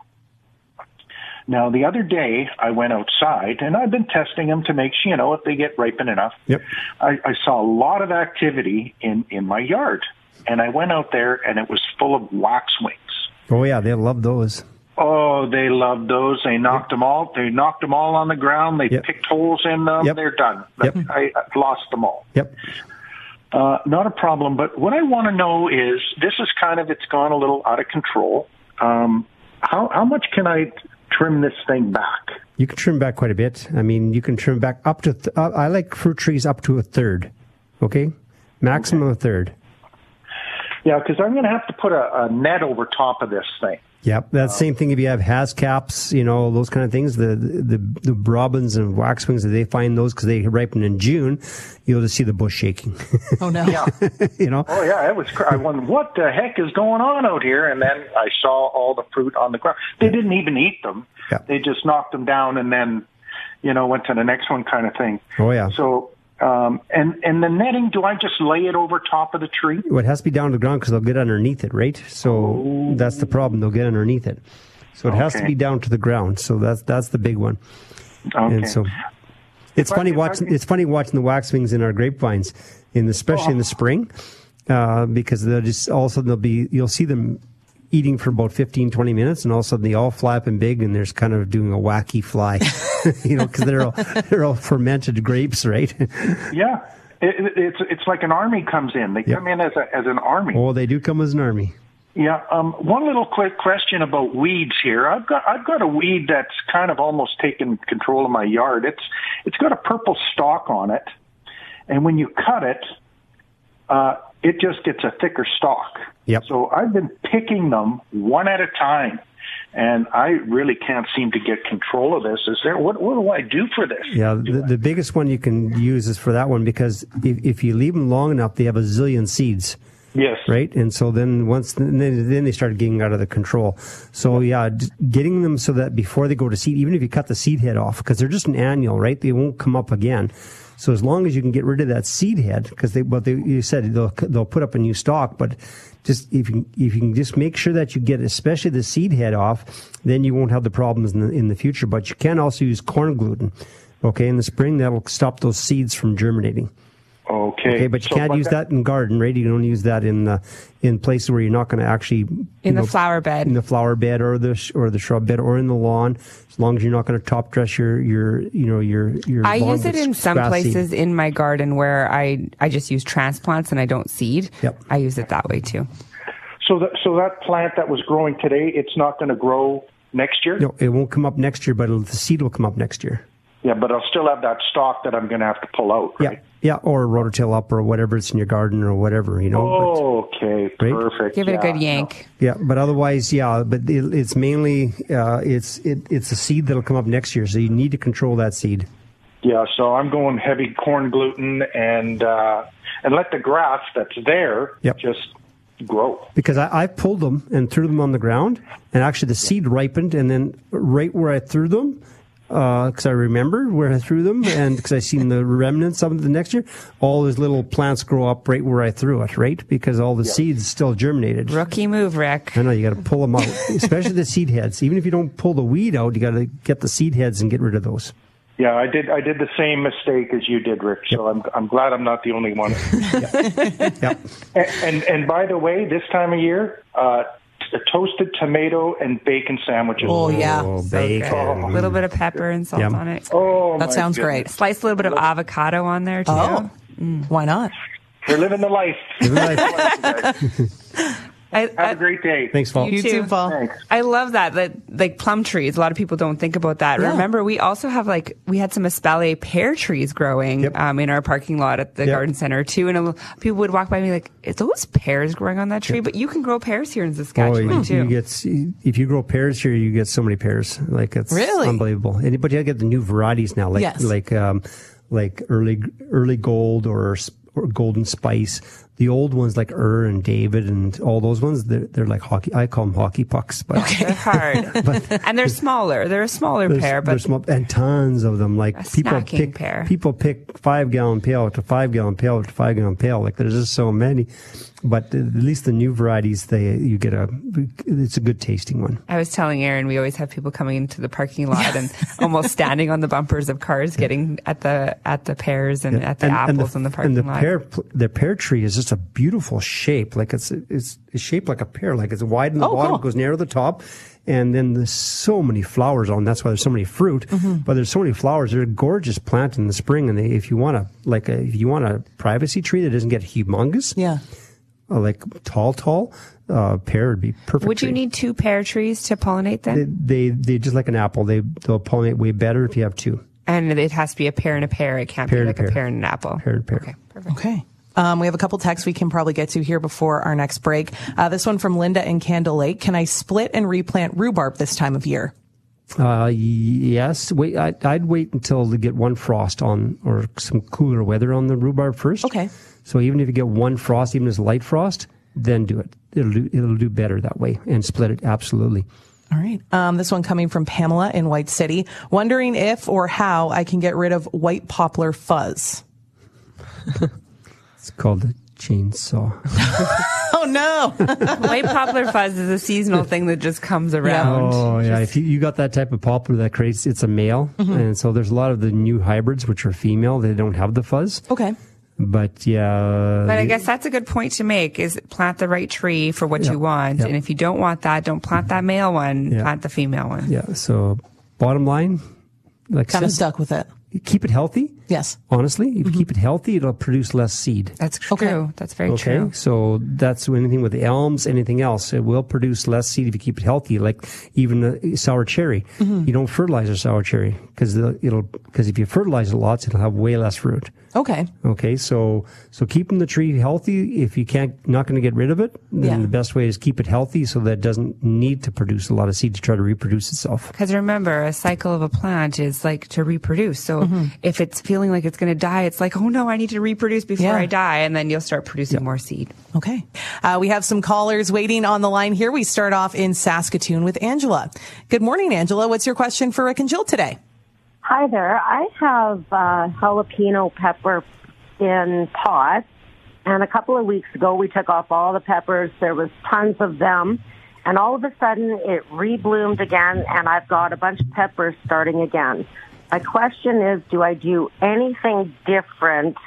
Now, the other day I went outside and I've been testing them to make sure, you know, if they get ripen enough. Yep. I, I saw a lot of activity in, in my yard. And I went out there and it was full of waxwings. Oh yeah, they love those. Oh, they loved those. They knocked them all. They knocked them all on the ground. They Yep. picked holes in them. Yep. They're done. Yep. I, I lost them all. Yep. Uh, not a problem. But what I want to know is this is kind of it's gone a little out of control. Um, how how much can I trim this thing back? You can trim back quite a bit. I mean, you can trim back up to. Th- uh, I like fruit trees up to a third. Okay, maximum a third. Yeah, because I'm going to have to put a, a net over top of this thing. Yep, that the same thing if you have haskaps, you know, those kind of things. The the the robins and waxwings, if they find those because they ripen in June, you'll just see the bush shaking. Oh no. Yeah, you know, Oh yeah, it was. cr- I wondered what the heck is going on out here, and then I saw all the fruit on the ground. They didn't even eat them. Yeah. They just knocked them down and then, you know, went to the next one, kind of thing. Oh, yeah. So, um, and and the netting, do I just lay it over top of the tree? Well, it has to be down to the ground because they'll get underneath it, right? So that's the problem. They'll get underneath it. So it has to be down to the ground. So that's that's the big one. Okay. And so it's If funny I watching can- it's funny watching the waxwings in our grapevines, in the, especially in the spring, uh, because they'll just all of a sudden they'll be you'll see them eating for about 15, 20 minutes, and all of a sudden they all flap and big, and there's kind of doing a wacky fly, you know, because they're all they're all fermented grapes, right? Yeah, it, it, it's it's like an army comes in. They Yep. come in as a as an army. oh, they do come as an army. Yeah. Um, one little quick question about weeds here. I've got I've got a weed that's kind of almost taken control of my yard. It's it's got a purple stalk on it, and when you cut it, uh, it just gets a thicker stalk. Yep. So I've been picking them one at a time, and I really can't seem to get control of this. Is there what what do I do for this? Yeah, the, the biggest one you can use is for that one because if, if you leave them long enough, they have a zillion seeds. Yes. right? And so then once then, they started getting out of the control. So yeah, getting them so that before they go to seed, even if you cut the seed head off, because they're just an annual, right? They won't come up again. So as long as you can get rid of that seed head, because they, but they, you said they'll they'll put up a new stalk, but just if you if you can just make sure that you get especially the seed head off, then you won't have the problems in the in the future. But you can also use corn gluten. Okay, in the spring that'll stop those seeds from germinating. Okay. Okay, but you So can't what use that in garden, right? You don't use that in uh, in places where you're not going to actually In the know, flower bed. in the flower bed or the sh- or the shrub bed or in the lawn. As long as you're not going to top dress your your you know your your. I lawn use it in some grass seed. places in my garden where I, I just use transplants and I don't seed. Yep. I use it that way too. So that so that plant that was growing today, it's not going to grow next year. No, it won't come up next year, but it'll, the seed will come up next year. Yeah, but I'll still have that stock that I'm going to have to pull out. Right? Yeah, yeah, or rototill up or whatever it's in your garden or whatever you know. Okay, Right? perfect. Give it a good yank. Yeah, but otherwise, yeah, but it, it's mainly uh, it's it, it's a seed that'll come up next year, so you need to control that seed. Yeah, so I'm going heavy corn gluten and uh, and let the grass that's there Yep. just grow. because I, I pulled them and threw them on the ground, and actually the seed ripened, and then right where I threw them, because I remember where I threw them, and because I seen the remnants of it the next year, all those little plants grow up right where I threw it, right? Because all the seeds still germinated. Rookie move, Rick. I know you got to pull them out, especially the seed heads. Even if you don't pull the weed out, you got to get the seed heads and get rid of those. Yeah, I did. I did the same mistake as you did, Rick. So I'm I'm glad I'm not the only one. Yep. and, and and by the way, this time of year, uh, t- toasted tomato and bacon sandwiches. Oh yeah. Oh, So bacon. good. A little bit of pepper and salt Yum. on it. Oh, That my sounds goodness. great. Slice a little bit of avocado on there too. Oh, mm. why not? We're living the life. Living life. I, Have I, a great day. Thanks, Paul. You too, Paul. Thanks. I love that. That like plum trees. A lot of people don't think about that. Yeah. Remember, we also have like we had some espalier pear trees growing Yep. um, in our parking lot at the Yep. garden center too. And a, little- people would walk by me like, "Is those pears growing on that tree?" But you can grow pears here in Oh, Saskatchewan you, too. you get if you grow pears here, you get so many pears. Like it's Really? unbelievable. And, but you get the new varieties now, like Yes. like um, like early early gold or, or golden spice. The old ones like Ure and David and all those ones, they're, they're like hockey. I call them hockey pucks, but okay. They're hard, and they're smaller. They're a smaller pear, there's but small, and tons of them. Like people pick pear. people pick five gallon pail to five gallon pail to five gallon pail. Like there's just so many. But at least the new varieties, they you get a it's a good tasting one. I was telling Aaron we always have people coming into the parking lot and almost standing on the bumpers of cars, getting at the at the pears and at the apples in the parking lot. and the lot. pear the pear tree is just a beautiful shape. Like it's it's, it's shaped like a pear. Like it's wide in the Oh, bottom, cool. goes narrow at the top. And then there's so many flowers on. That's why there's so many fruit. Mm-hmm. But there's so many flowers. They're a gorgeous plant in the spring. And they, if you want a like a if you want a privacy tree that doesn't get humongous, Yeah. Uh, like tall, tall, uh, pear would be perfect. Would you tree. need two pear trees to pollinate them? They, they they just like an apple. They they'll pollinate way better if you have two and it has to be a pear and a pear. It can't Pear be like a pear. a pear and an apple. pear and pear. Okay, perfect. Okay. Um, we have a couple texts we can probably get to here before our next break. Uh, this one from Linda in Candle Lake. Can I split and replant rhubarb this time of year? Uh, yes. Wait, I, I'd wait until to get one frost on or some cooler weather on the rhubarb first. Okay. So even if you get one frost, even as light frost, then do it. It'll do, it'll do better that way and split it absolutely. All right. Um, this one coming from Pamela in White City, wondering if or how I can get rid of white poplar fuzz. It's called a chainsaw. Oh no! White poplar fuzz is a seasonal thing that just comes around. Oh yeah, if you, you got that type of poplar that creates, it's a male, Mm-hmm. and so there's a lot of the new hybrids which are female. They don't have the fuzz, okay. But yeah. But I guess that's a good point to make is plant the right tree for what Yeah, you want. yeah. And if you don't want that, don't plant that mm-hmm. male one, Yeah. plant the female one. yeah. So bottom line, like Kind of stuck with it. keep it healthy. Yes. Honestly, if you mm-hmm. keep it healthy, it'll produce less seed. That's true. Okay. That's very Okay, true. so that's anything with the elms, anything else. It will produce less seed if you keep it healthy. Like even a sour cherry, mm-hmm. you don't fertilize a sour cherry because it'll because if you fertilize it lots, it'll have way less fruit. Okay. Okay, so so keeping the tree healthy. If you can't not going to get rid of it, then Yeah. the best way is keep it healthy so that it doesn't need to produce a lot of seed to try to reproduce itself. Because remember, a cycle of a plant is like to reproduce. So Mm-hmm. if it's feeling like it's going to die, it's like, oh no, I need to reproduce before Yeah. I die. And then you'll start producing more seed. Okay. Uh, we have some callers waiting on the line here. We start off in Saskatoon with Angela. Good morning, Angela. What's your question for Rick and Jill today? Hi there. I have uh, jalapeno pepper in pots, and a couple of weeks ago we took off all the peppers. There was tons of them, and all of a sudden it rebloomed again, and I've got a bunch of peppers starting again. My question is, do I do anything different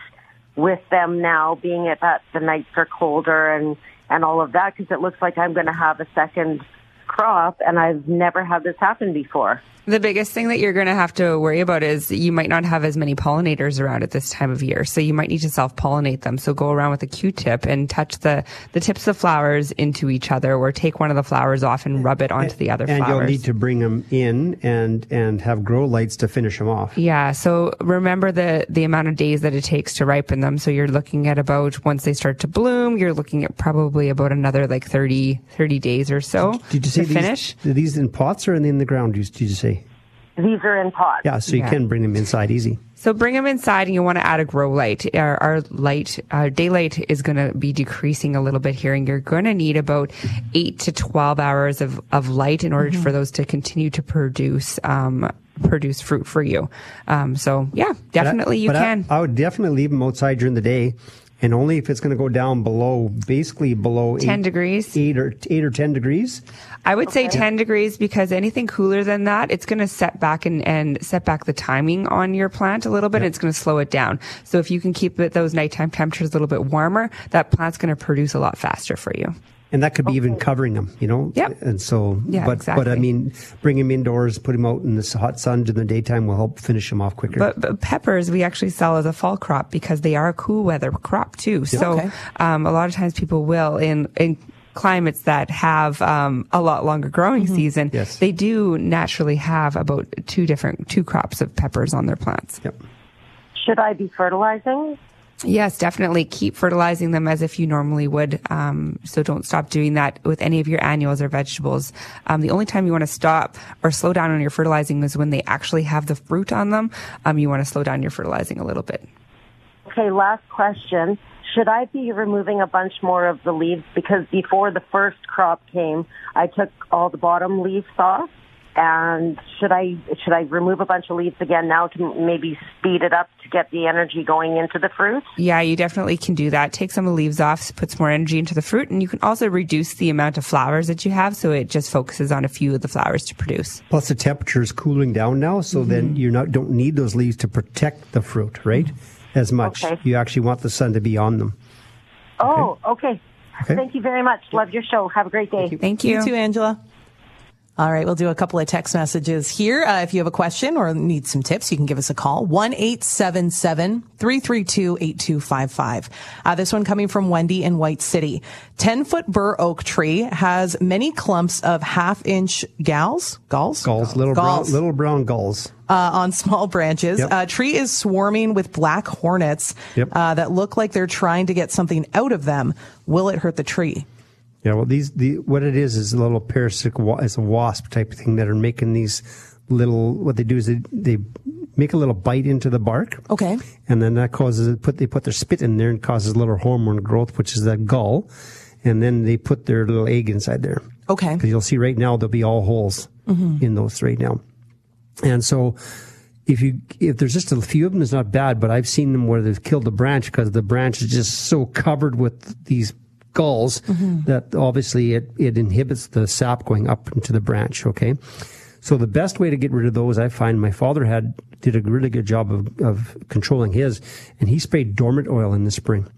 with them now, being it that the nights are colder and and all of that? Because it looks like I'm going to have a second crop, and I've never had this happen before. The biggest thing that you're going to have to worry about is you might not have as many pollinators around at this time of year. So you might need to self pollinate them. So go around with a Q-tip and touch the, the tips of flowers into each other or take one of the flowers off and rub it onto the other and flowers. And you'll need to bring them in and and have grow lights to finish them off. Yeah. So remember the the amount of days that it takes to ripen them. So you're looking at about once they start to bloom, you're looking at probably about another like 30, 30 days or so Did you say to these, finish. Are these in pots or in the ground? Did you say? These are in pots. Yeah, so you Yeah. can bring them inside easy. So bring them inside, and you want to add a grow light. Our, our light, our daylight is going to be decreasing a little bit here, and you're going to need about eight to twelve hours of, of light in order for those to continue to produce um, produce fruit for you. Um, so yeah, definitely you But I- can. I, would definitely leave them outside during the day, and only if it's going to go down below, basically below 10 eight, degrees. eight or eight or ten degrees. I would say 10 degrees because anything cooler than that, it's going to set back and, and set back the timing on your plant a little bit. and It's going to slow it down. So if you can keep it, those nighttime temperatures a little bit warmer, that plant's going to produce a lot faster for you. And that could be even covering them, you know. Yeah. And so, Yeah, but but I mean, bring them indoors, put them out in the hot sun during the daytime will help finish them off quicker. But, but peppers we actually sell as a fall crop because they are a cool weather crop too. So Okay. um, a lot of times people will in in climates that have um, a lot longer growing season, Yes. they do naturally have about two different two crops of peppers on their plants. Yep. Should I be fertilizing? Yes, definitely keep fertilizing them as if you normally would. Um, so don't stop doing that with any of your annuals or vegetables. Um, the only time you want to stop or slow down on your fertilizing is when they actually have the fruit on them. Um, you want to slow down your fertilizing a little bit. Okay, last question. Should I be removing a bunch more of the leaves? Because before the first crop came, I took all the bottom leaves off. And should I should I remove a bunch of leaves again now to maybe speed it up to get the energy going into the fruit? Yeah, you definitely can do that. Take some of the leaves off, puts more energy into the fruit, and you can also reduce the amount of flowers that you have so it just focuses on a few of the flowers to produce. Plus, the temperature is cooling down now, so mm-hmm. then you not don't need those leaves to protect the fruit, right? Mm-hmm. As much. Okay. You actually want the sun to be on them. Oh, okay. Okay. Thank you very much. Love your show. Have a great day. Thank you. You too, Angela. All right, we'll do a couple of text messages here. Uh, if you have a question or need some tips, you can give us a call. 1 877 332 8255. Uh, This one coming from Wendy in White City. 10 foot bur oak tree has many clumps of half inch gals, galls? Gulls, little Galls. brown, little brown gulls. uh, on small branches. Yep. Uh, tree is swarming with black hornets Yep. uh, that look like they're trying to get something out of them. Will it hurt the tree? Yeah, well, these the what it is is a little parasitic. It's a wasp type thing that are making these little. What they do is they they make a little bite into the bark. Okay. and then that causes it put they put their spit in there and causes a little hormone growth, which is that gall. and then they put their little egg inside there. Okay. Because you'll see right now there'll be all holes mm-hmm. in those right now, and so. If you if there's just a few of them, it's not bad. But I've seen them where they've killed the branch because the branch is just so covered with these gulls mm-hmm. that obviously it, it inhibits the sap going up into the branch. Okay, so the best way to get rid of those, I find my father had did a really good job of, of controlling his, and he sprayed dormant oil in the spring.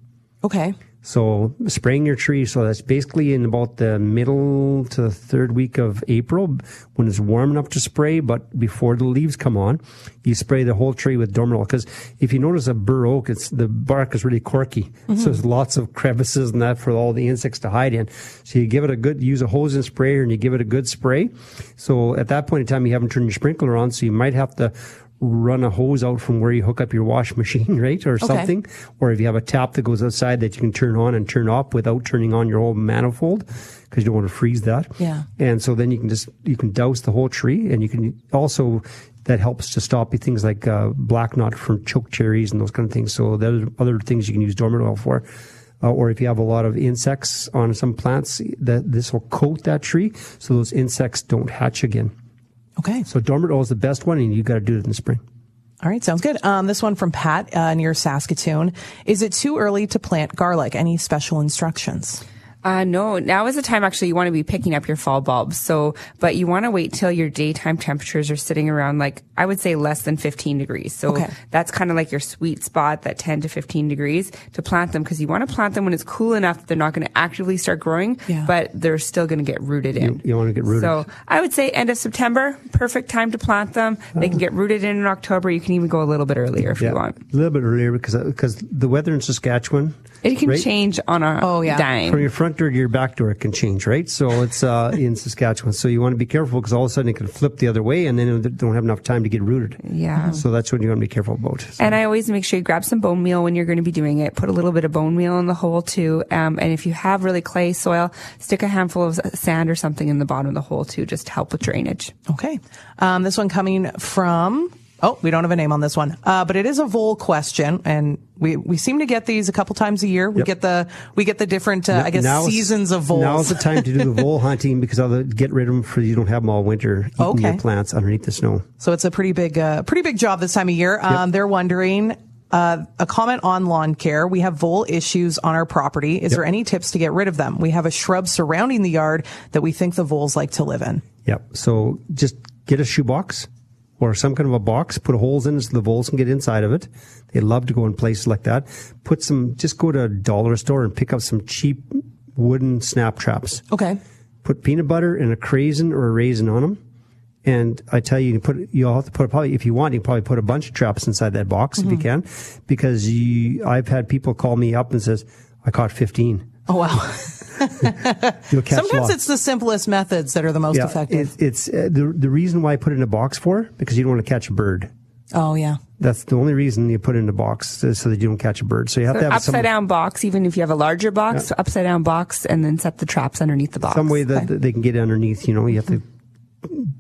Okay. So spraying your tree, so that's basically in about the middle to the third week of April when it's warm enough to spray, but before the leaves come on, you spray the whole tree with dormant oil. Because if you notice a bur oak, it's the bark is really corky, so mm-hmm. there's lots of crevices and that for all the insects to hide in. So you give it a good, use a hose and sprayer, and you give it a good spray. So at that point in time, you haven't turned your sprinkler on, so you might have to run a hose out from where you hook up your wash machine, right, or something. Or if you have a tap that goes outside that you can turn on and turn off without turning on your whole manifold, because you don't want to freeze that. Yeah. And so then you can just you can douse the whole tree, and you can also that helps to stop things like uh, black knot from choke cherries and those kind of things. So there are other things you can use dormant oil for. Uh, or if you have a lot of insects on some plants, that this will coat that tree so those insects don't hatch again. Okay. So dormant oil is the best one, and you got to do it in the spring. All right. Sounds good. Um, this one from Pat uh, near Saskatoon. Is it too early to plant garlic? Any special instructions? Uh, no, now is the time actually you want to be picking up your fall bulbs. So, but you want to wait till your daytime temperatures are sitting around like, I would say less than 15 degrees. So Okay. that's kind of like your sweet spot, that 10 to 15 degrees to plant them because you want to plant them when it's cool enough that they're not going to actively start growing, Yeah. but they're still going to get rooted in. You want to get rooted. So I would say end of September, perfect time to plant them. They can get rooted in in October. You can even go a little bit earlier if you want. a little bit earlier because because the weather in Saskatchewan, It can right? change on a Oh, yeah. dime. from your front door to your back door, it can change, right? So it's uh, in Saskatchewan. So you want to be careful because all of a sudden it can flip the other way, and then they don't have enough time to get rooted. Yeah. So that's what you want to be careful about. So- And I always make sure you grab some bone meal when you're going to be doing it. Put a little bit of bone meal in the hole too. Um, and if you have really clay soil, stick a handful of sand or something in the bottom of the hole too, just to help with drainage. Okay. Um, this one coming from, oh, we don't have a name on this one, uh, but it is a vole question. And we, we seem to get these a couple times a year. We Yep. get the, we get the different, uh, I guess, Now is- seasons of voles. Now's the time to do the vole hunting because I'll get rid of them for you don't have them all winter eating Okay. your plants underneath the snow. So it's a pretty big, uh, pretty big job this time of year. Um, They're wondering, uh, a comment on lawn care. We have vole issues on our property. Is Yep. there any tips to get rid of them? We have a shrub surrounding the yard that we think the voles like to live in. Yep. So just get a shoebox or some kind of a box, put holes in it so the voles can get inside of it. They love to go in places like that. Put some, just go to a dollar store and pick up some cheap wooden snap traps. Okay. Put peanut butter and a craisin or a raisin on them. And I tell you, you put you'll have to put probably if you want, you can probably put a bunch of traps inside that box if you mm-hmm. can, because you, I've had people call me up and says, "I caught 15." Oh wow. You'll catch Sometimes lots. it's the simplest methods that are the most yeah, effective. it- it's uh, the the reason why I put it in a box for because you don't want to catch a bird. oh yeah. That's the only reason you put it in a box so that you don't catch a bird. So you have So to have upside some, down box, even if you have a larger box, upside down box, and then set the traps underneath the box. some way that that they can get underneath. You know, you have to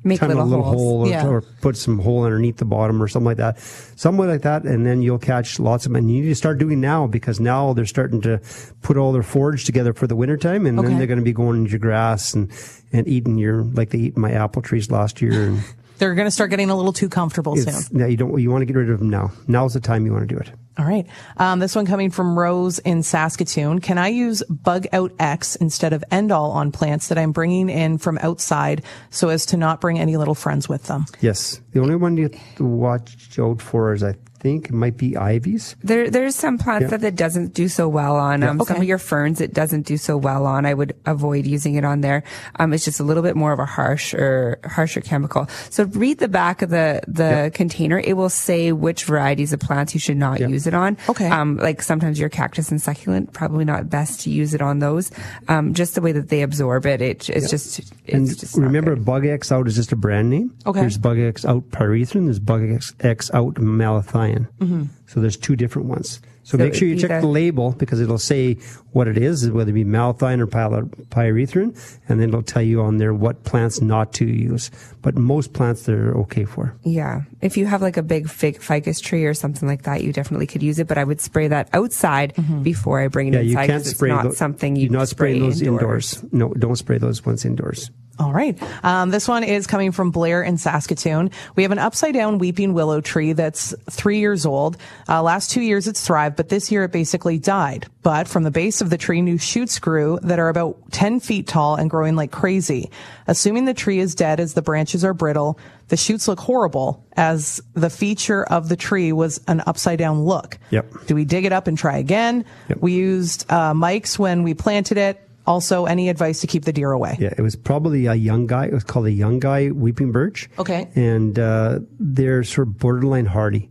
Make time little, a little holes. hole or, Yeah. or put some hole underneath the bottom or something like that. Some way like that, and then you'll catch lots of them. And you need to start doing now because now they're starting to put all their forage together for the wintertime and Okay. then they're going to be going into your grass and, and eating your, like they eat my apple trees last year. And They're going to start getting a little too comfortable soon. it's, yeah, you don't, you want to get rid of them now. Now's the time you want to do it. All right. Um, this one coming from Rose in Saskatoon. Can I use Bug Out X instead of End-All on plants that I'm bringing in from outside so as to not bring any little friends with them? Yes. The only one you have to watch out for is I think it might be ivies. There, there's some plants Yeah. that it doesn't do so well on. Um, Some Okay. of your ferns it doesn't do so well on. I would avoid using it on there. Um, it's just a little bit more of a harsh or harsher chemical. So read the back of the the container. It will say which varieties of plants you should not Yeah. use it on. Okay. Um, like sometimes your cactus and succulent probably not best to use it on those. Um, just the way that they absorb it. It it's just it's And just remember. Bug X Out is just a brand name. Okay. There's Bug X Out pyrethrin. There's Bug X, X Out malathion. Mm-hmm. So there's two different ones. So, So make sure you check the- label because it'll say what it is, whether it be malathion or pyrethrin, and then it'll tell you on there what plants not to use. But most plants they're okay for. Yeah. If you have like a big fig ficus tree or something like that, you definitely could use it. But I would spray that outside before I bring it Yeah, you inside. can't 'cause spray It's not something you you're not spray spraying those indoors. indoors. No, don't spray those ones indoors. All right. Um, this one is coming from Blair in Saskatoon. We have an upside down weeping willow tree that's three years old. Uh, last two years it's thrived, but this year it basically died. But from the base of the tree, new shoots grew that are about 10 feet tall and growing like crazy. Assuming the tree is dead as the branches are brittle, the shoots look horrible as the feature of the tree was an upside down look. Yep. Do we dig it up and try again? Yep. We used uh, mics when we planted it. Also, any advice to keep the deer away? Yeah, it was probably a Youngii. It was called a Youngii weeping birch. Okay. And uh, they're sort of borderline hardy.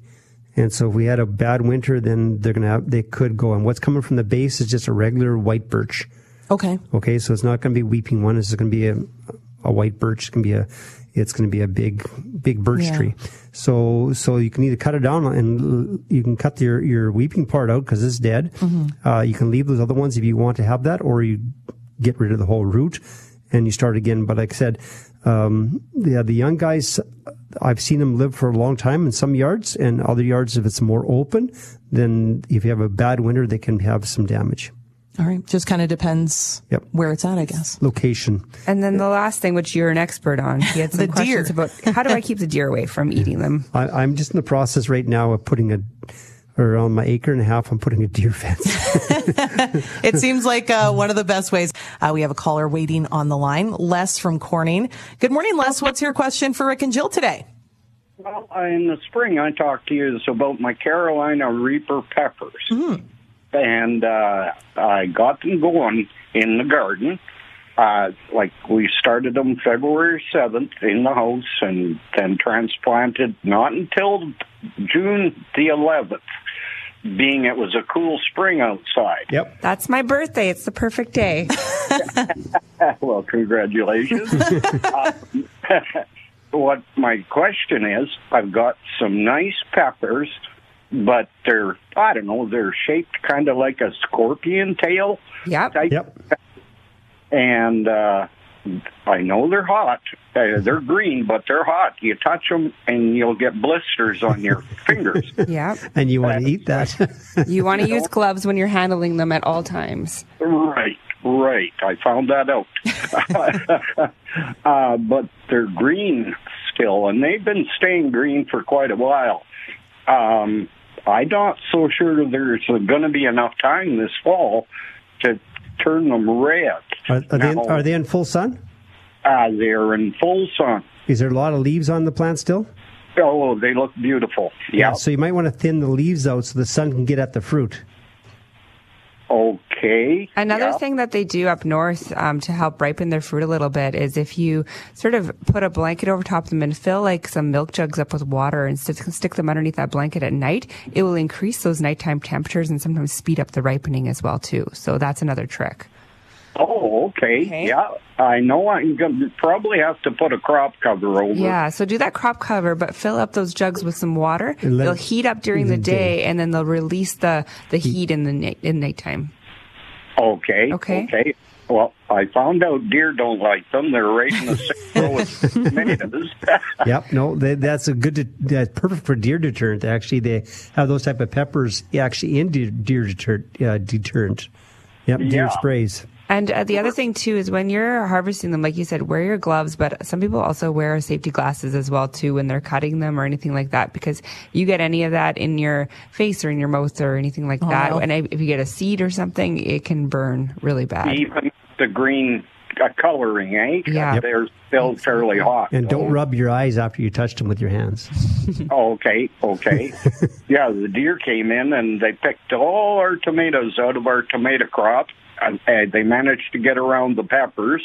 And so if we had a bad winter, then they're gonna have, they could go. And what's coming from the base is just a regular white birch. Okay. Okay, so it's not going to be weeping one. It's going to be a, a white birch. It's to be a, it's to be a big, big birch Yeah. tree. So, so you can either cut it down and you can cut your, your weeping part out because it's dead. Uh, you can leave those other ones if you want to have that, or you get rid of the whole root and you start again. But like I said, um, yeah, the Youngiis, I've seen them live for a long time in some yards and other yards, if it's more open, then if you have a bad winter, they can have some damage. All right. Just kind of depends Yep. where it's at, I guess. Location. And then the last thing, which you're an expert on, he had some The deer. questions about how do I keep the deer away from eating them? I, I'm just in the process right now of putting a, or on my acre and a half, I'm putting a deer fence. It seems like uh, one of the best ways. Uh, we have a caller waiting on the line, Les from Corning. Good morning, Les. What's your question for Rick and Jill today? Well, in the spring, I talked to you about my Carolina Reaper peppers. And uh, I got them going in the garden. Uh, like we started them February 7th in the house and then transplanted not until June the 11th, being it was a cool spring outside. Yep. That's my birthday. It's the perfect day. well, congratulations. uh, what my question is, I've got some nice peppers, but they're, I don't know, they're shaped kind of like a scorpion tail. Yep. Type. Yep. And uh, I know they're hot. Uh, they're green, but they're hot. You touch them and you'll get blisters on your fingers. Yep. And you want to eat that. You want to use gloves when you're handling them at all times. Right, right. I found that out. uh, but they're green still, and they've been staying green for quite a while. Um, I'm not so sure there's going to be enough time this fall to turn them red. Are, are, they in, are they in full sun? Uh, they're in full sun. Is there a lot of leaves on the plant still? Oh, they look beautiful. Yeah. So you might want to thin the leaves out so the sun can get at the fruit. Okay. Another yeah. thing that they do up north um, to help ripen their fruit a little bit is if you sort of put a blanket over top of them and fill like some milk jugs up with water and stick, stick them underneath that blanket at night, it will increase those nighttime temperatures and sometimes speed up the ripening as well too. So that's another trick. Oh, okay. Okay. Yeah, I know. I'm going to probably have to put a crop cover over. Yeah, so do that crop cover, but fill up those jugs with some water. They'll heat up during the the day, day. and then they'll release the, the heat in the night, in nighttime. Okay. Okay. Okay. Well, I found out deer don't like them. They're right in the same row as tomatoes. Yep, no, that, that's a good. De- that's perfect for deer deterrent. Actually, they have those type of peppers actually in deer, deer deter, uh, deterrent. Yep, deer Yeah. sprays. And uh, the other thing too is when you're harvesting them, like you said, wear your gloves. But some people also wear safety glasses as well too when they're cutting them or anything like that, because you get any of that in your face or in your mouth or anything like that. no. And if you get a seed or something, it can burn really bad. Even the green uh, coloring, eh? Yeah. Yep. They're still fairly hot. And don't Oh, rub your eyes after you touch them with your hands. Okay, okay. yeah, the deer came in and they picked all our tomatoes out of our tomato crop. And uh, they managed to get around the peppers,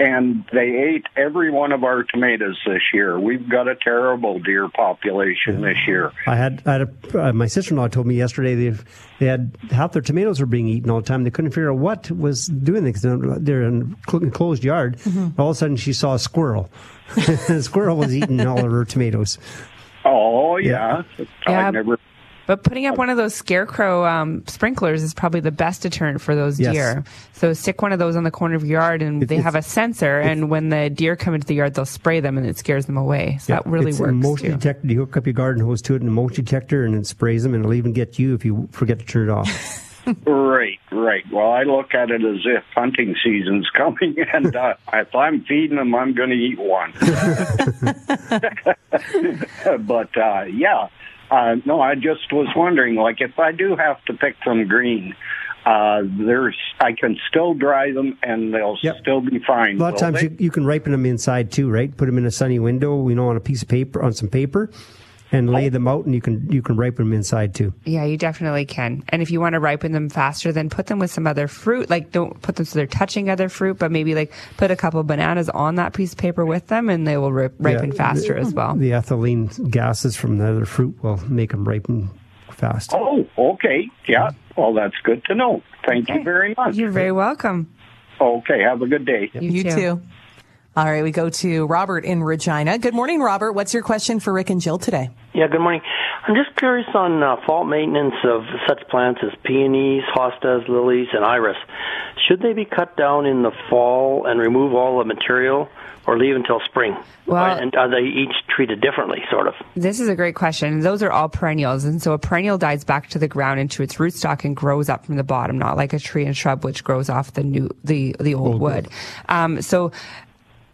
and they ate every one of our tomatoes this year. We've got a terrible deer population this year. I had, I had a, uh, my sister-in-law told me yesterday they they had half their tomatoes were being eaten all the time. They couldn't figure out what was doing this. They're in a cl- enclosed yard. All of a sudden, she saw a squirrel. the squirrel was eating all of her tomatoes. Oh yeah, Yeah. I never. But putting up one of those scarecrow um, sprinklers is probably the best deterrent for those Yes. deer. So stick one of those on the corner of your yard, and It- they have a sensor. And when the deer come into the yard, they'll spray them, and it scares them away. So that really it's works a motion too. detector. You hook up your garden hose to it and a motion detector, and it sprays them, and it'll even get you if you forget to turn it off. Right, right. Well, I look at it as if hunting season's coming, and uh, if I'm feeding them, I'm going to eat one. but uh, yeah, uh, no, I just was wondering, like, if I do have to pick from green, uh, there's I can still dry them, and they'll Yep. still be fine. A lot of times you, you can ripen them inside too, right? Put them in a sunny window, you know, on a piece of paper, on some paper, and lay oh. them out, and you can you can ripen them inside too. Yeah, you definitely can. And if you want to ripen them faster, then put them with some other fruit. Like don't put them so they're touching other fruit, but maybe like put a couple bananas on that piece of paper with them, and they will rip, ripen Yeah, faster the- as well. The ethylene gases from the other fruit will make them ripen fast. Oh, okay. Yeah. Well, that's good to know. Thank you very much. You're very welcome. Okay. Have a good day. You, too. All right, we go to Robert in Regina. Good morning, Robert. What's your question for Rick and Jill today? Yeah, good morning. I'm just curious on uh, fall maintenance of such plants as peonies, hostas, lilies, and iris. Should they be cut down in the fall and remove all the material, or leave until spring? Well- and are they each treated differently, sort of? This is a great question. Those are all perennials. And so a perennial dies back to the ground into its rootstock and grows up from the bottom, not like a tree and shrub, which grows off the new, the, the old wood. Um, so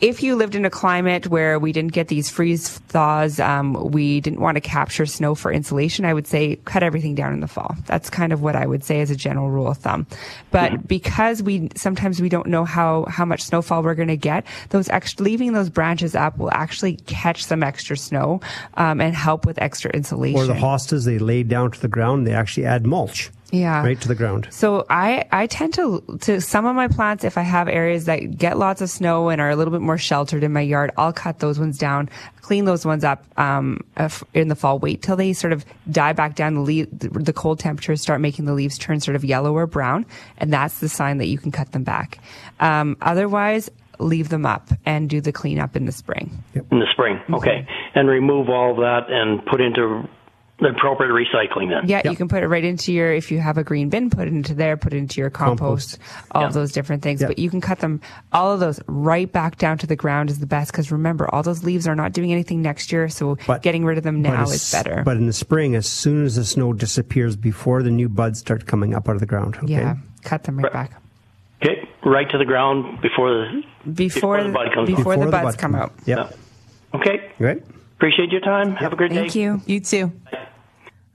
if you lived in a climate where we didn't get these freeze thaws, um, we didn't want to capture snow for insulation, I would say cut everything down in the fall. That's kind of what I would say as a general rule of thumb. But because we sometimes we don't know how how much snowfall we're going to get, those extra leaving those branches up will actually catch some extra snow um, and help with extra insulation. Or the hostas they lay down to the ground, they actually add mulch yeah. right to the ground. So I, I tend to, to some of my plants, if I have areas that get lots of snow and are a little bit more sheltered in my yard, I'll cut those ones down, clean those ones up, um, in the fall. Wait till they sort of die back down. The, leaf, the, the cold temperatures start making the leaves turn sort of yellow or brown. And that's the sign that you can cut them back. Um, otherwise, leave them up and do the cleanup in the spring. In the spring, okay. And remove all of that and put into the appropriate recycling then? Yeah, you can put it right into your, if you have a green bin, put it into there, put it into your compost, all of those different things. Yeah. But you can cut them, all of those right back down to the ground is the best because remember, all those leaves are not doing anything next year. So But- getting rid of them now is better. But in the spring, as soon as the snow disappears, before the new buds start coming up out of the ground. Okay? Yeah, cut them right back. Okay, right to the ground before the Before, the bud comes before out. the Before the buds bud come come out. Yep. Okay, Great. appreciate your time. Have a great Thank day. Thank you. You too.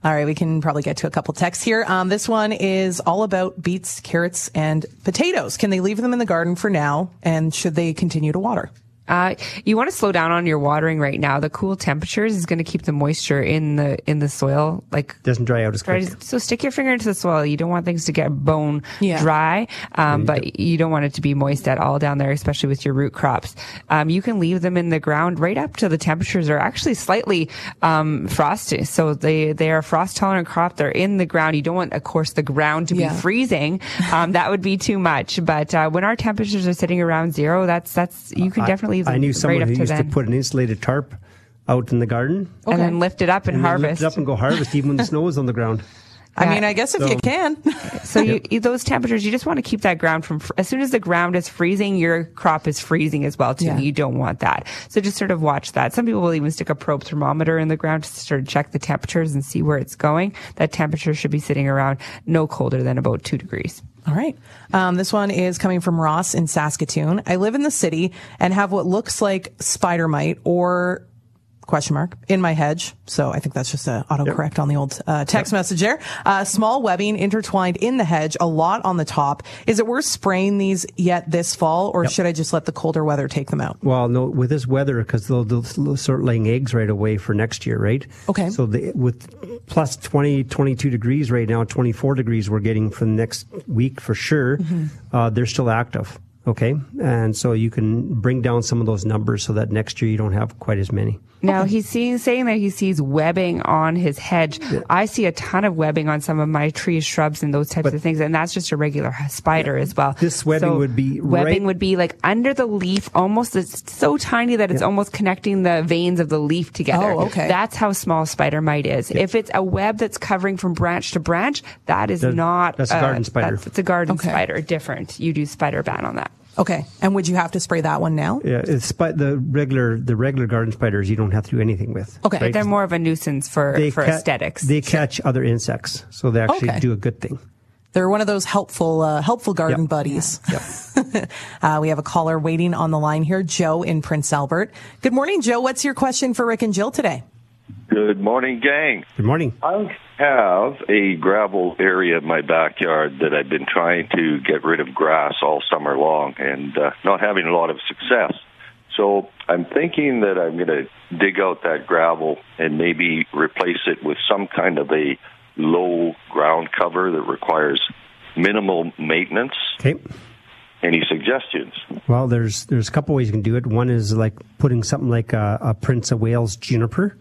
All right, we can probably get to a couple texts here. Um, this one is all about beets, carrots, and potatoes. Can they leave them in the garden for now, and should they continue to water? Uh, you want to slow down on your watering right now. The cool temperatures is going to keep the moisture in the in the soil like doesn't dry out as quick. So stick your finger into the soil. You don't want things to get bone Yeah. dry, um, but you don't want it to be moist at all down there, especially with your root crops. Um, you can leave them in the ground right up to the temperatures are actually slightly um, frosty. So they they are frost tolerant crop. They're in the ground. You don't want, of course, the ground to Yeah. be freezing. Um, that would be too much. But uh, when our temperatures are sitting around zero, that's that's you can I- definitely leave them I knew someone up who to used then. to put an insulated tarp out in the garden and then lift it up and, and then harvest. lift it up and go harvest even when the snow is on the ground. I Yeah. mean, I guess if So- you can. So you, you- those temperatures, you just want to keep that ground from. fr- As soon as the ground is freezing, your crop is freezing as well too. Yeah. You don't want that. So just sort of watch that. Some people will even stick a probe thermometer in the ground to sort of check the temperatures and see where it's going. That temperature should be sitting around no colder than about two degrees. All right. Um, this one is coming from Ross in Saskatoon. I live in the city and have what looks like spider mite or question mark in my hedge. So I think that's just a autocorrect on the old uh, text message there. Uh, small webbing intertwined in the hedge, a lot on the top. Is it worth spraying these yet this fall, or should I just let the colder weather take them out? Well, no, with this weather, because they'll, they'll start laying eggs right away for next year, right? Okay. So the, with plus 20, 22 degrees right now, 24 degrees we're getting for the next week for sure, Mm-hmm. uh, they're still active. Okay. And so you can bring down some of those numbers so that next year you don't have quite as many. Now he's seeing, saying that he sees webbing on his hedge. I see a ton of webbing on some of my trees, shrubs, and those types of things, and that's just a regular spider as well. This webbing would be webbing right- would be like under the leaf, almost it's so tiny that it's almost connecting the veins of the leaf together. Oh, okay. That's how small spider mite is. If it's a web that's covering from branch to branch, that is That- not that's a uh, garden spider. It's a garden Okay. spider, different. You do spider ban on that. Okay. And would you have to spray that one now? Yeah. It's spi- the regular, the regular garden spiders you don't have to do anything with. Okay. right? They're more of a nuisance for for ca- aesthetics. They catch other insects. So they actually Okay. do a good thing. They're one of those helpful, uh, helpful garden Yep. buddies. uh, we have a caller waiting on the line here, Joe in Prince Albert. Good morning, Joe. What's your question for Rick and Jill today? Good morning, gang. Good morning. I have a gravel area in my backyard that I've been trying to get rid of grass all summer long and uh, not having a lot of success. So I'm thinking that I'm going to dig out that gravel and maybe replace it with some kind of a low ground cover that requires minimal maintenance. Okay. Any suggestions? Well, there's there's a couple ways you can do it. One is like putting something like a, a Prince of Wales juniper,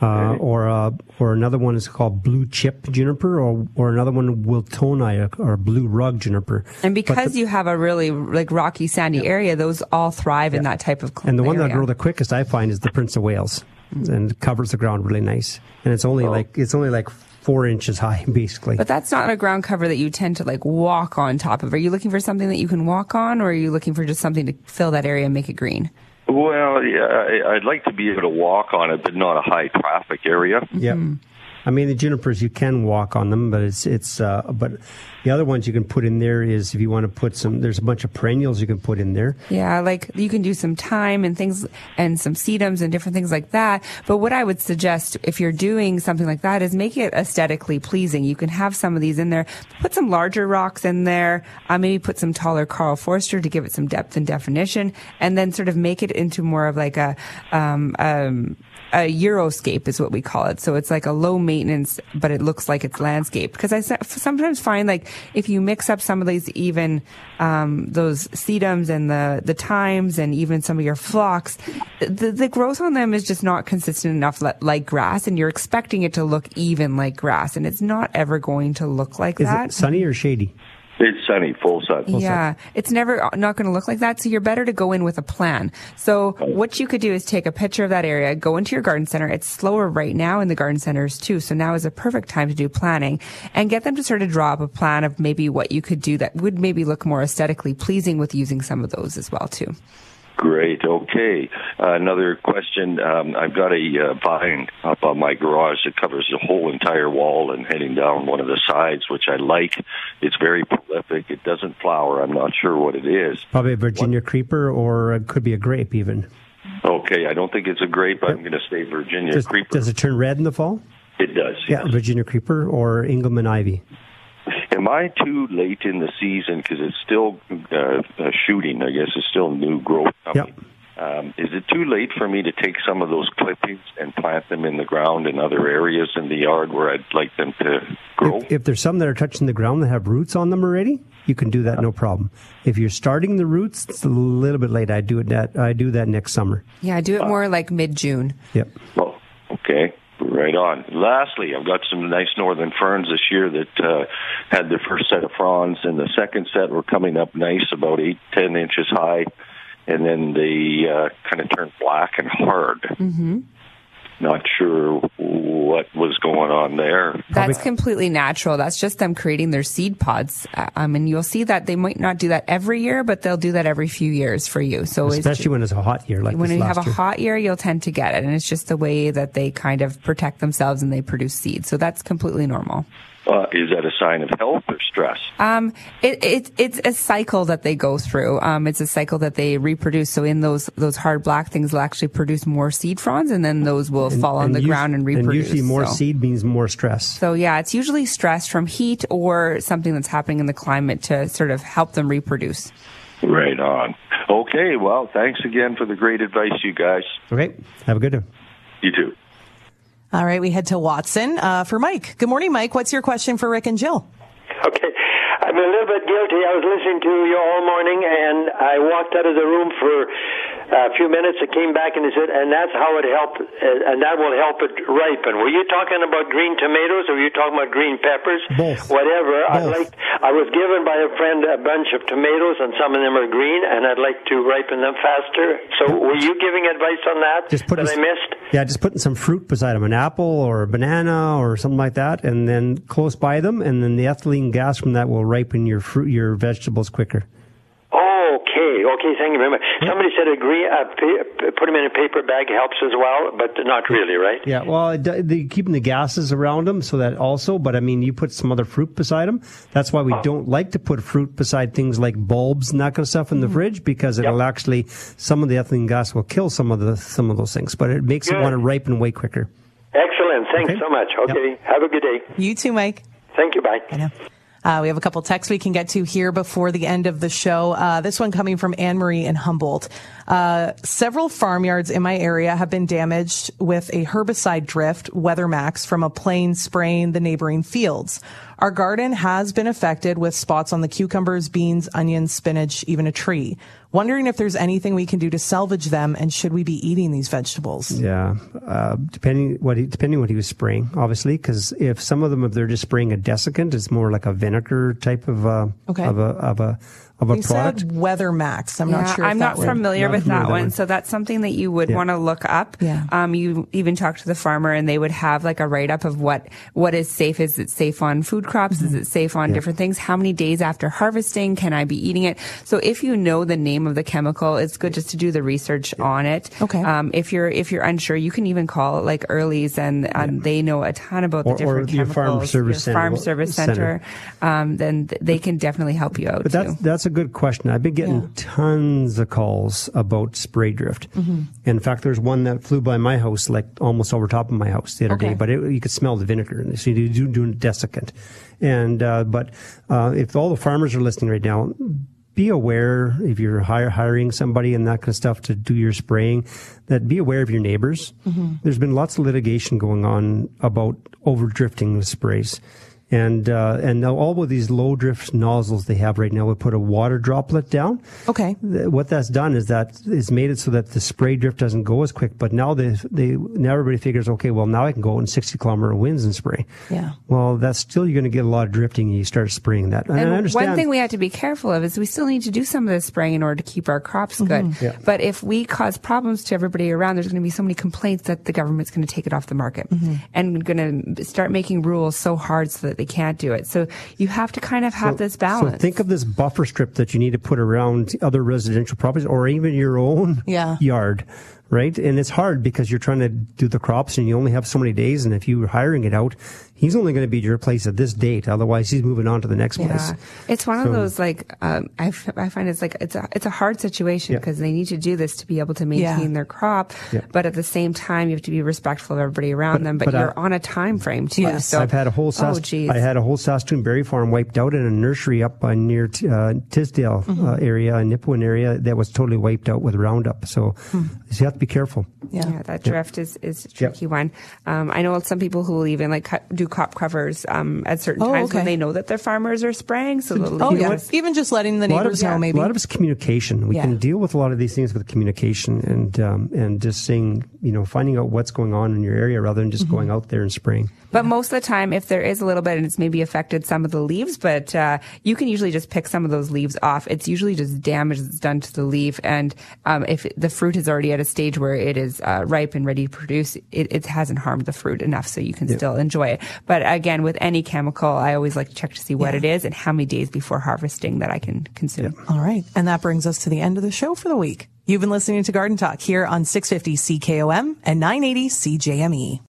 uh, or uh, or another one is called blue chip juniper, or or another one Wiltonii or blue rug juniper. And because the- you have a really like rocky, sandy area, those all thrive in that type of and the one that grow the quickest I find is the Prince of Wales, and it covers the ground really nice. And it's only like it's only like four inches high, basically. But that's not a ground cover that you tend to like walk on top of. Are you looking for something that you can walk on, or are you looking for just something to fill that area and make it green? Well, yeah, I- I'd like to be able to walk on it, but not a high traffic area. Yep. Mm-hmm. I mean, the junipers you can walk on them, but it's it's. Uh, but the other ones you can put in there is if you want to put some. There's a bunch of perennials you can put in there. Yeah, like you can do some thyme and things and some sedums and different things like that. But what I would suggest if you're doing something like that is make it aesthetically pleasing. You can have some of these in there, put some larger rocks in there, uh, maybe put some taller Karl Foerster to give it some depth and definition, and then sort of make it into more of like a, um, um, a xeriscape is what we call it. So it's like a low maintenance, but it looks like it's landscape. Because I sometimes find like if you mix up some of these even um, those sedums and the the thymes and even some of your phlox, the the growth on them is just not consistent enough li- like grass, and you're expecting it to look even like grass, and it's not ever going to look like Is that. it sunny or shady? It's sunny, full sun. Yeah, it's never uh, not going to look like that. So you're better to go in with a plan. So what you could do is take a picture of that area, go into your garden center. It's slower right now in the garden centers too. So now is a perfect time to do planning and get them to sort of draw up a plan of maybe what you could do that would maybe look more aesthetically pleasing with using some of those as well too. Great. Okay. Uh, another question. Um, I've got a uh, vine up on my garage that covers the whole entire wall and heading down one of the sides, which I like. It's very prolific. It doesn't flower. I'm not sure what it is. Probably a Virginia creeper, or it could be a grape even. Okay. I don't think it's a grape. I'm going to say Virginia Does, creeper. does it turn red in the fall? It does. Yeah, Virginia creeper or Engelmann ivy. Am I too late in the season because it's still uh, uh, shooting? I guess it's still new growth. coming. Um, is it too late for me to take some of those clippings and plant them in the ground in other areas in the yard where I'd like them to grow? If, if there's some that are touching the ground that have roots on them already, you can do that no problem. If you're starting the roots, it's a little bit late. I do it that I do that next summer. Yeah, I do it more like mid June. Yep. Well, okay. Right on. Lastly, I've got some nice northern ferns this year that uh, had their first set of fronds, and the second set were coming up nice, about eight, ten inches high, and then they uh, kind of turned black and hard. Mm-hmm. Not sure what was going on there. That's completely natural. That's just them creating their seed pods. Uh, Um, and you'll see that they might not do that every year, but they'll do that every few years for you. So it's Especially when it's a hot year like when this you last have a hot year, you'll tend to get it. And it's just the way that they kind of protect themselves and they produce seed. So that's completely normal. Uh, is that a sign of health or stress? Um, it, it, it's a cycle that they go through. Um, it's a cycle that they reproduce. So in those, those hard black things, they'll actually produce more seed fronds and then those will fall on the us- ground and reproduce. And usually more So- seed means more stress. So yeah, it's usually stress from heat or something that's happening in the climate to sort of help them reproduce. Right on. Okay, well, thanks again for the great advice, you guys. Okay. Have a good one. You too. All right, we head to Watson uh, for Mike. Good morning, Mike. What's your question for Rick and Jill? Okay. I'm a little bit guilty. I was listening to you all morning, and I walked out of the room for a few minutes. it came back and he said, and that's how it helped, uh, and that will help it ripen. Were you talking about green tomatoes, or were you talking about green peppers? Both. Whatever. I Both. like. I was given by a friend a bunch of tomatoes, and some of them are green, and I'd like to ripen them faster. So, were you giving advice on that Just put that I missed? Yeah, just putting some fruit beside them, an apple or a banana or something like that, and then close by them, and then the ethylene gas from that will ripen your fruit, your vegetables quicker. Okay, okay, thank you very much. Somebody said agree, uh, pa- put them in a paper bag helps as well, but not really, right? Yeah, well, it, do- they keeping the gases around them, so that also. But I mean, you put some other fruit beside them. That's why we don't like to put fruit beside things like bulbs and that kind of stuff in the fridge because it'll actually some of the ethylene gas will kill some of the some of those things, but it makes it want to ripen way quicker. Excellent, thanks Okay. so much. Okay, have a good day. You too, Mike. Thank you, bye. Uh, we have a couple texts we can get to here before the end of the show. Uh, this one coming from Anne Marie in Humboldt. Uh, several farmyards in my area have been damaged with a herbicide drift, Weathermax, from a plane spraying the neighboring fields. Our garden has been affected with spots on the cucumbers, beans, onions, spinach, even a tree. Wondering if there's anything we can do to salvage them and should we be eating these vegetables? Yeah, uh, depending what he, depending what he was spraying, obviously, because if some of them if they're just spraying a desiccant, it's more like a vinegar type of uh, Okay. of a of a of a You product. said Weathermax. I'm Yeah, not sure. I'm if not that familiar Not with familiar that one. one. So that's something that you would Yeah. want to look up. Yeah. Um, you even talk to the farmer and they would have like a write up of what, what is safe. Is it safe on food crops? Is it safe on Yeah. different things? How many days after harvesting can I be eating it? So if you know the name of the chemical, it's good just to do the research on it. Okay. Um, if you're, if you're unsure, you can even call like Early's and, and they know a ton about the Or- or different your chemicals. farm service your center farm service center. center. Um, then th- they can definitely help you out But too. that's that's a good question. I've been getting tons of calls about spray drift. Mm-hmm. In fact, there's one that flew by my house, like almost over top of my house the other Okay. day. But it, you could smell the vinegar, and so you do do a desiccant. And uh, but uh, if all the farmers are listening right now. Be aware if you're hire, hiring somebody and that kind of stuff to do your spraying, that be aware of your neighbors. There's been lots of litigation going on about over drifting with sprays. And uh, and now all of these low drift nozzles they have right now would put a water droplet down. Okay. What that's done is that is made it so that the spray drift doesn't go as quick. But now they they now everybody figures okay, well now I can go in sixty kilometer winds and spray. Yeah. Well, that's still you're going to get a lot of drifting. and You start spraying that. And, I And understand. one thing we have to be careful of is we still need to do some of this spraying in order to keep our crops good. Mm-hmm. Yeah. But if we cause problems to everybody around, there's going to be so many complaints that the government's going to take it off the market Mm-hmm. and going to start making rules so hard so that they can't do it. So you have to kind of have this balance. So think of this buffer strip that you need to put around other residential properties or even your own Yeah. yard, right? And it's hard because you're trying to do the crops and you only have so many days. And if you're hiring it out, he's only going to be your place at this date. Otherwise, he's moving on to the next place. Yeah, it's one So- of those like um, I, f- I find it's like it's a it's a hard situation Yeah. because they need to do this to be able to maintain Yeah. their crop, Yeah. but at the same time you have to be respectful of everybody around But- them. But, but you're on a time frame too. So I've had a whole oh Sas- geez, I had a whole Saskatoon berry farm wiped out in a nursery up uh, near T- uh, Tisdale uh, area, Nipawin area, that was totally wiped out with Roundup. So, so you have to be careful. Yeah, that drift is, is a tricky one. Um, I know some people who will even like cut, do crop covers um, at certain Oh, times when they know that their farmers are spraying. So they'll Oh leave yeah, us- even just letting the a of neighbors it's, know maybe. a lot of it's communication. We Yeah. can deal with a lot of these things with communication and um, and just saying, you know, finding out what's going on in your area rather than just Mm-hmm. going out there and spraying. But most of the time, if there is a little bit and it's maybe affected some of the leaves, but uh, you can usually just pick some of those leaves off. It's usually just damage that's done to the leaf. And um, if the fruit is already at a stage where it is uh, ripe and ready to produce, it, it hasn't harmed the fruit enough so you can Yeah. still enjoy it. But again, with any chemical, I always like to check to see what Yeah. it is and how many days before harvesting that I can consume. All right. And that brings us to the end of the show for the week. You've been listening to Garden Talk here on 650 CKOM and 980 CJME.